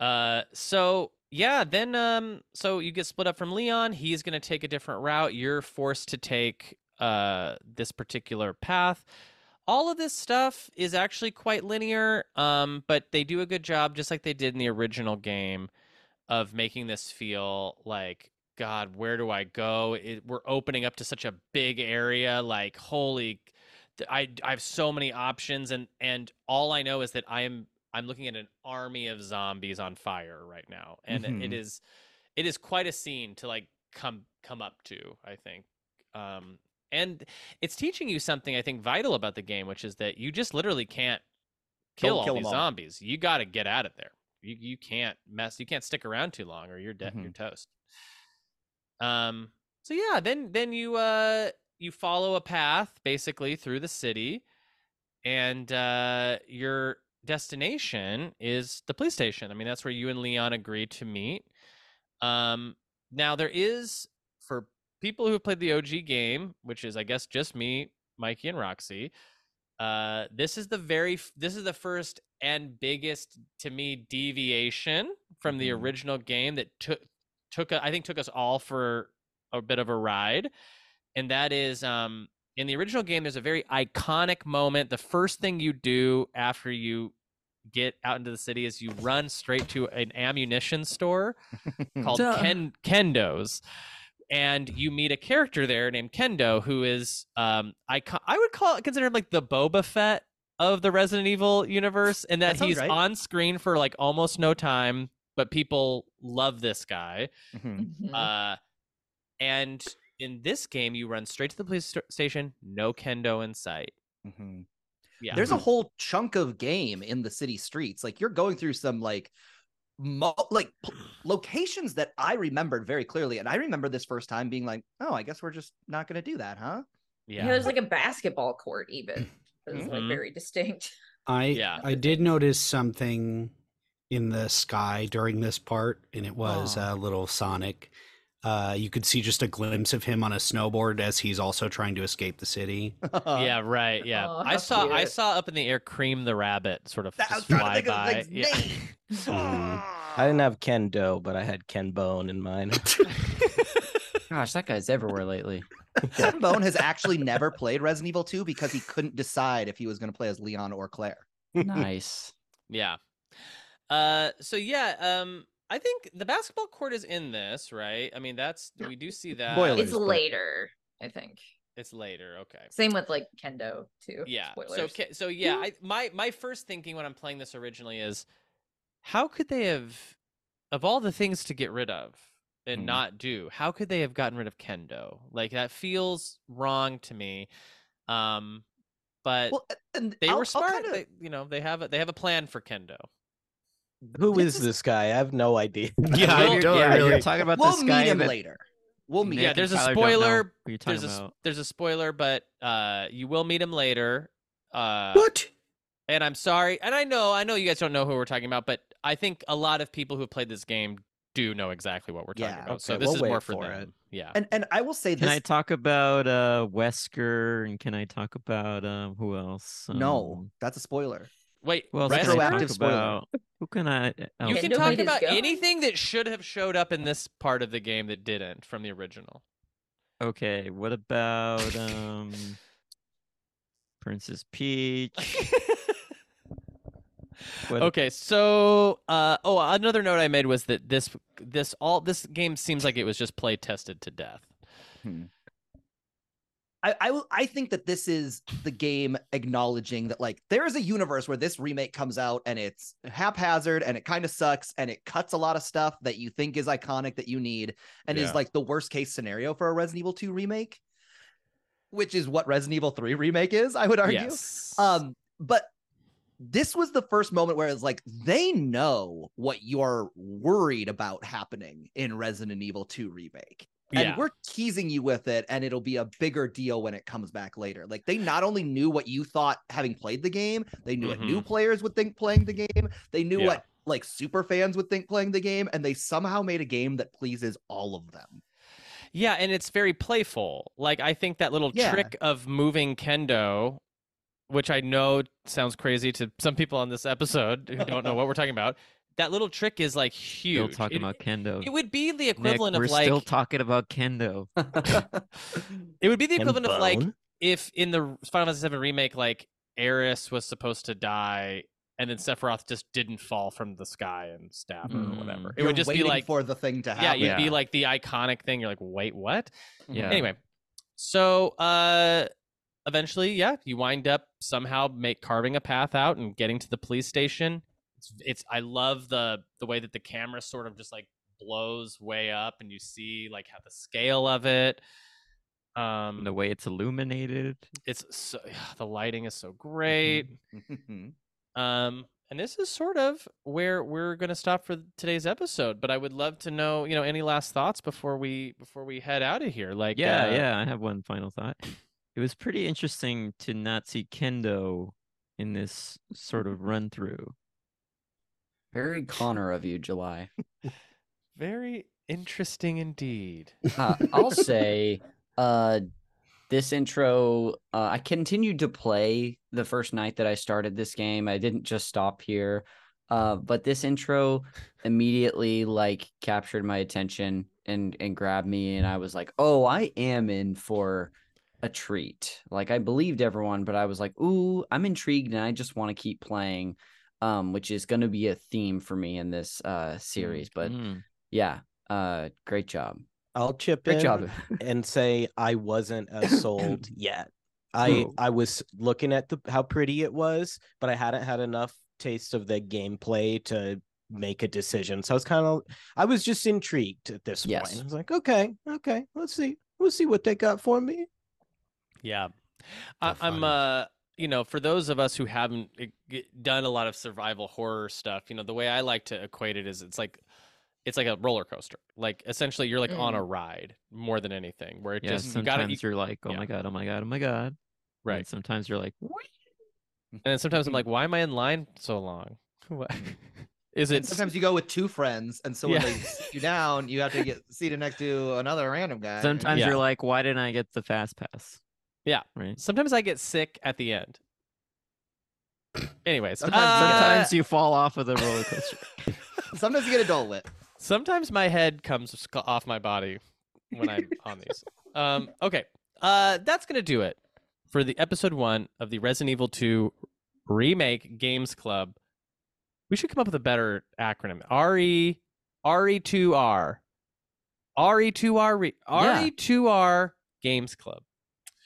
Uh, so yeah, then um, so you get split up from Leon. He's gonna take a different route. You're forced to take uh this particular path. All of this stuff is actually quite linear, um, but they do a good job, just like they did in the original game, of making this feel like God, where do I go? It, we're opening up to such a big area. Like, holy, I I have so many options, and and all I know is that I am I'm looking at an army of zombies on fire right now, and it- it is it is quite a scene to like come come up to. I think. Um, and it's teaching you something I think vital about the game, which is that you just literally can't kill Don't all kill these all. zombies. You got to get out of there. You you can't mess. You can't stick around too long, or you're dead. Mm-hmm. You're toast. Um. So yeah, then then you uh you follow a path basically through the city, and uh your destination is the police station. I mean, that's where you and Leon agreed to meet. Um. Now there is people who have played the OG game, which is I guess just me, Mikey, and Roxy. Uh, this is the very this is the first and biggest to me deviation from the Mhm. original game that took took a- I think took us all for a bit of a ride. and that is um in the original game. There's a very iconic moment. The first thing you do after you get out into the city is you run straight to an ammunition store called Duh. Ken Kendo's. And you meet a character there named Kendo, who is um I I would call consider him like the Boba Fett of the Resident Evil universe, and that, That he's right. on screen for like almost no time, but people love this guy. Mhm. Mhm. Uh, and in this game, you run straight to the police st- station, no Kendo in sight. Mhm. Yeah, There's a whole chunk of game in the city streets. Like you're going through some like mo- like p- locations that I remembered very clearly, and I remember this first time being like, "Oh, I guess we're just not going to do that, huh?" yeah. yeah. there's like a basketball court even. It's like Mhm. very distinct. I Yeah. I did notice something in the sky during this part, and it was Aw. uh, little Sonic. Uh, you could see just a glimpse of him on a snowboard as he's also trying to escape the city. yeah, right. Yeah, Oh, I how saw I saw up in the air Cream the rabbit sort of That- I was just trying to fly think of by. Yeah. name. Mhm. I didn't have Kendo, but I had Ken Bone in mine. Gosh, that guy's everywhere lately. Ken Bone has actually never played Resident Evil 2 because he couldn't decide if he was going to play as Leon or Claire. Nice. Yeah. Uh so yeah, um I think the basketball court is in this, right? I mean, that's we do see that. Spoilers. It's but- later, I think. It's later, okay. Same with like Kendo too. Yeah. So Spoilers. ca- so yeah, I my my first thinking when I'm playing this originally is how could they have of all the things to get rid of and Hmm. not do, how could they have gotten rid of Kendo? Like that feels wrong to me. Um but Well, and they I'll- were smart. kinda- They, you know, they have a they have a plan for Kendo. Who This is is- this guy? I have no idea. Yeah, I Well, don't yeah, really. you're talking about we'll this meet guy him that later. We'll meet Nick Yeah, him. and there's a Tyler don't know spoiler. you're There's a s- about. there's a spoiler, but uh you will meet him later. Uh What? and I'm sorry, and I know, I know you guys don't know who we're talking about, but I think a lot of people who have played this game do know exactly what we're talking Yeah, about. So this we'll is more for, for them. it. Yeah. And and I will say this. Can. I talk about uh Wesker and can I talk about um who else? no, Um, that's a spoiler. Wait, who else Rest- can Retroactive spoiler. about? Who can I? you can talk made about gun? anything that should have showed up in this part of the game that didn't from the original. Okay, what about um Princess Peach? What- okay, so uh oh, another note I made was that this this all this game seems like it was just play tested to death. I, I will- I think that this is the game acknowledging that like there is a universe where this remake comes out and it's haphazard and it kind of sucks and it cuts a lot of stuff that you think is iconic that you need and Yeah. is like the worst case scenario for a Resident Evil 2 remake, which is what Resident Evil 3 remake is, I would argue. Yes. Um, but this was the first moment where it's like they know what you're worried about happening in Resident Evil 2 remake. And Yeah. we're teasing you with it, and it'll be a bigger deal when it comes back later. Like they not only knew what you thought having played the game, they knew what new mm-hmm. players would think playing the game, they knew Yeah. what like super fans would think playing the game, and they somehow made a game that pleases all of them. Yeah, and it's very playful. Like I think that little Yeah. trick of moving kendo, which I know sounds crazy to some people on this episode who don't know what we're talking about. That little trick is like huge. Still talking it, about Kendo. it would be the Nick, equivalent we're of like still talking about Kendo. it would be the equivalent of like if in the Final Fantasy VII remake, like Aeris was supposed to die, and then Sephiroth just didn't fall from the sky and stab her or whatever. Mm. It would You're just be like for the thing to happen. yeah, happen. you'd be like the iconic thing. You're like, wait, what? Yeah. Anyway, so uh eventually, yeah, you wind up somehow make carving a path out and getting to the police station. It's, it's I love the the way that the camera sort of just like blows way up and you see like how the scale of it. Um the way it's illuminated. it's so the lighting is so great. Mhm. Um, and this is sort of where we're going to stop for today's episode. But I would love to know, you know, any last thoughts before we before we head out of here. Like, Yeah, uh, yeah. I have one final thought. It was pretty interesting to not see Kendo in this sort of run through. Very Conner of you, July. very interesting indeed. Uh, I'll say uh, this intro, uh, I continued to play the first night that I started this game. I didn't just stop here. Uh, but this intro immediately like captured my attention and and grabbed me, and I was like, oh, I am in for a treat. Like I believed everyone, but I was like, ooh, I'm intrigued, and I just want to keep playing. Um, which is going to be a theme for me in this uh series. But Mm. yeah, uh, great job, I'll chip great in job. and say I wasn't as sold yet. I Ooh. I was looking at the how pretty it was, but I hadn't had enough taste of the gameplay to make a decision. So I was kind of I was just intrigued at this Yes. point. I was like, okay, okay, let's see. We'll see what they got for me. Yeah. I, I'm fun. uh you know, for those of us who haven't uh, done a lot of survival horror stuff, you know, the way I like to equate it is it's like it's like a roller coaster. Like essentially you're like on a mm. ride more than anything where it Yeah, just you sometimes gotta you, you're like, oh yeah. my god, oh my god, oh my god. right. And sometimes you're like, mm-hmm. And then sometimes I'm like, mm-hmm. why am I in line so long? What is And it sometimes you go with two friends, and so when Yeah. they sit you down, you have to get seated next to another random guy. sometimes Yeah. you're like, why didn't I get the fast pass? Yeah. Right. sometimes I get sick at the end. Anyways, Sometimes you uh, Sometimes you fall off of the roller coaster. Sometimes you get a Dole Whip. Sometimes my head comes off my body when I'm on these. Um, okay, uh, that's gonna do it for the episode one of the Resident Evil 2 remake Games Club. We should come up with a better acronym. RE RE2R RE2R Re Re Two R Games Club.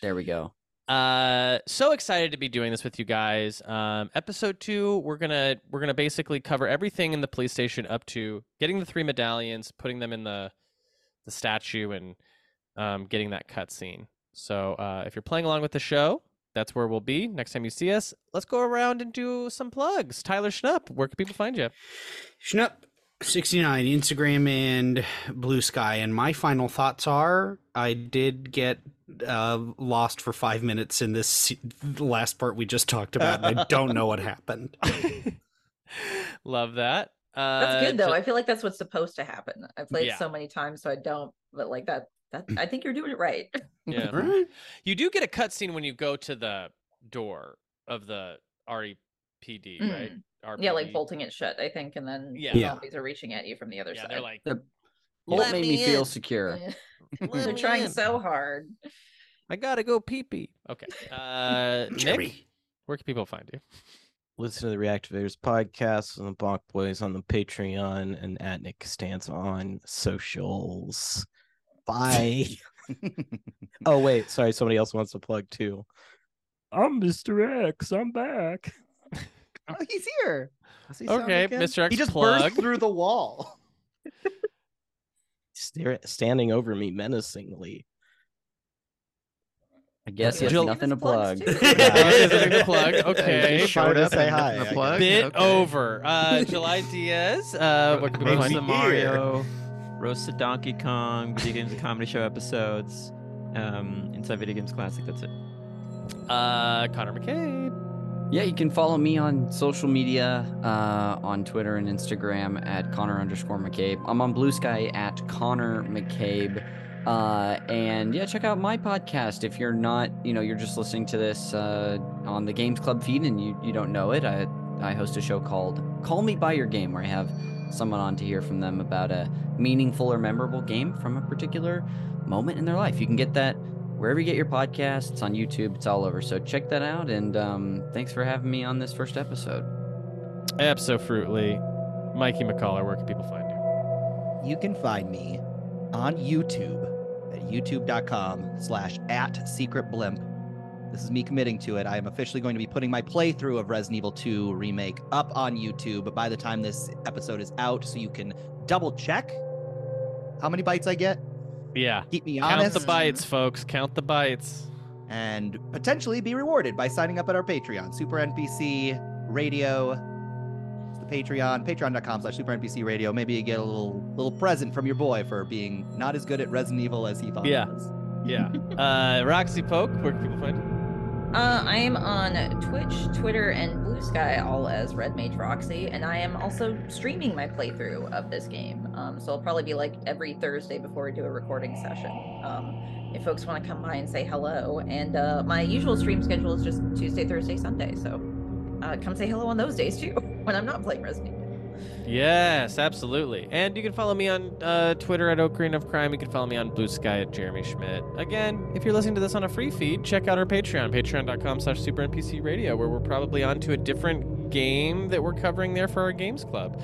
There we go. Uh, so excited to be doing this with you guys. Um, episode two, we're gonna we're gonna basically cover everything in the police station up to getting the three medallions, putting them in the the statue, and um, getting that cutscene. So uh, if you're playing along with the show, that's where we'll be next time you see us. Let's go around and do some plugs. Tyler Schnupp, where can people find you? Schnupp. 69 Instagram and Blue Sky. And my final thoughts are I did get uh, lost for five minutes in this se- last part we just talked about. and I don't know what happened. Love that. Uh, That's good though. Ju- I feel like that's what's supposed to happen. I've played Yeah. so many times, so I don't. But like that, that I think you're doing it right. yeah. All right. You do get a cutscene when you go to the door of the REPD, right? yeah, like bolting it shut. I think, and then Yeah. the Yeah. zombies are reaching at you from the other Yeah, side. they're like, The Let bolt made me, me feel in. secure. Yeah. "Let they're me trying so hard. I gotta go pee pee. Okay. Uh, Nick, Jeremy. where can people find you? Listen to the Reactivators podcast and the Bonk Boys on the Patreon and at Nick Costanza on socials. Bye. oh wait, sorry, somebody else wants to plug too. I'm Mr. X. I'm back. Oh, he's here. Does he sound Okay, again? Mr. X He just plug. burst through the wall. Stare, standing over me menacingly. I guess he has Jill- nothing to plug. Plugs, too. Is there anything to plug? Okay. just showed up say hi, nothing to plug. Bit Okay. over. Uh, July Diaz. Uh, what can people Roast find of? Mario, Roast of Donkey Kong, Video Games and Comedy Show episodes, um, Inside Video Games Classic. That's it. Uh, Conner McCabe. Yeah, you can follow me on social media uh, on Twitter and Instagram at Conner underscore McCabe. I'm on Blue Sky at Conner McCabe. Uh, and yeah, check out my podcast if you're not, you know, you're just listening to this uh, on the Games Club feed and you, you don't know it. I, I host a show called Call Me By Your Game where I have someone on to hear from them about a meaningful or memorable game from a particular moment in their life. You can get that wherever you get your podcasts. It's on YouTube. It's all over. So check that out. And um, thanks for having me on this first episode. Absolutely. Mikey McCullough, where can people find you? You can find me on YouTube at youtube.com slash at secret blimp. This is me committing to it. I am officially going to be putting my playthrough of Resident Evil 2 Remake up on YouTube by the time this episode is out, so you can double check how many bites I get. Yeah. Keep me Count the bites, folks. Count the bites. and potentially be rewarded by signing up at our Patreon, Super NPC Radio. It's the Patreon, patreon.com slash Super NPC Radio. Maybe you get a little little present from your boy for being not as good at Resident Evil as he thought Yeah. he was. Yeah. uh, Roxy Poke, where can people find you? Uh, I am on Twitch, Twitter, and Blue Sky, all as Red Mage Roxy, and I am also streaming my playthrough of this game. Um, so it'll probably be like every Thursday before we do a recording session. Um, if folks want to come by and say hello, and uh, my usual stream schedule is just Tuesday, Thursday, Sunday. So uh, come say hello on those days too. when I'm not playing Resident Evil. Yes, absolutely. And you can follow me on uh, Twitter at Ocarina of Crime. You can follow me on Blue Sky at Jeremy Schmidt. Again, if you're listening to this on a free feed, check out our Patreon, patreon.com slash super NPC where we're probably on to a different game that we're covering there for our games club.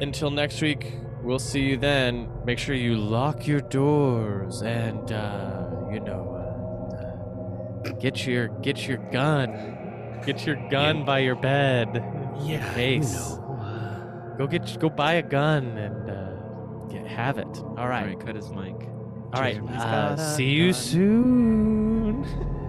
Until next week, we'll see you then. Make sure you lock your doors and, uh, you know, uh, get your get your gun. Get your gun by your bed. Yeah, you know. Go get go buy a gun and uh, get, have it. All right. All right, cut his mic. All right. Uh, see you gun. soon.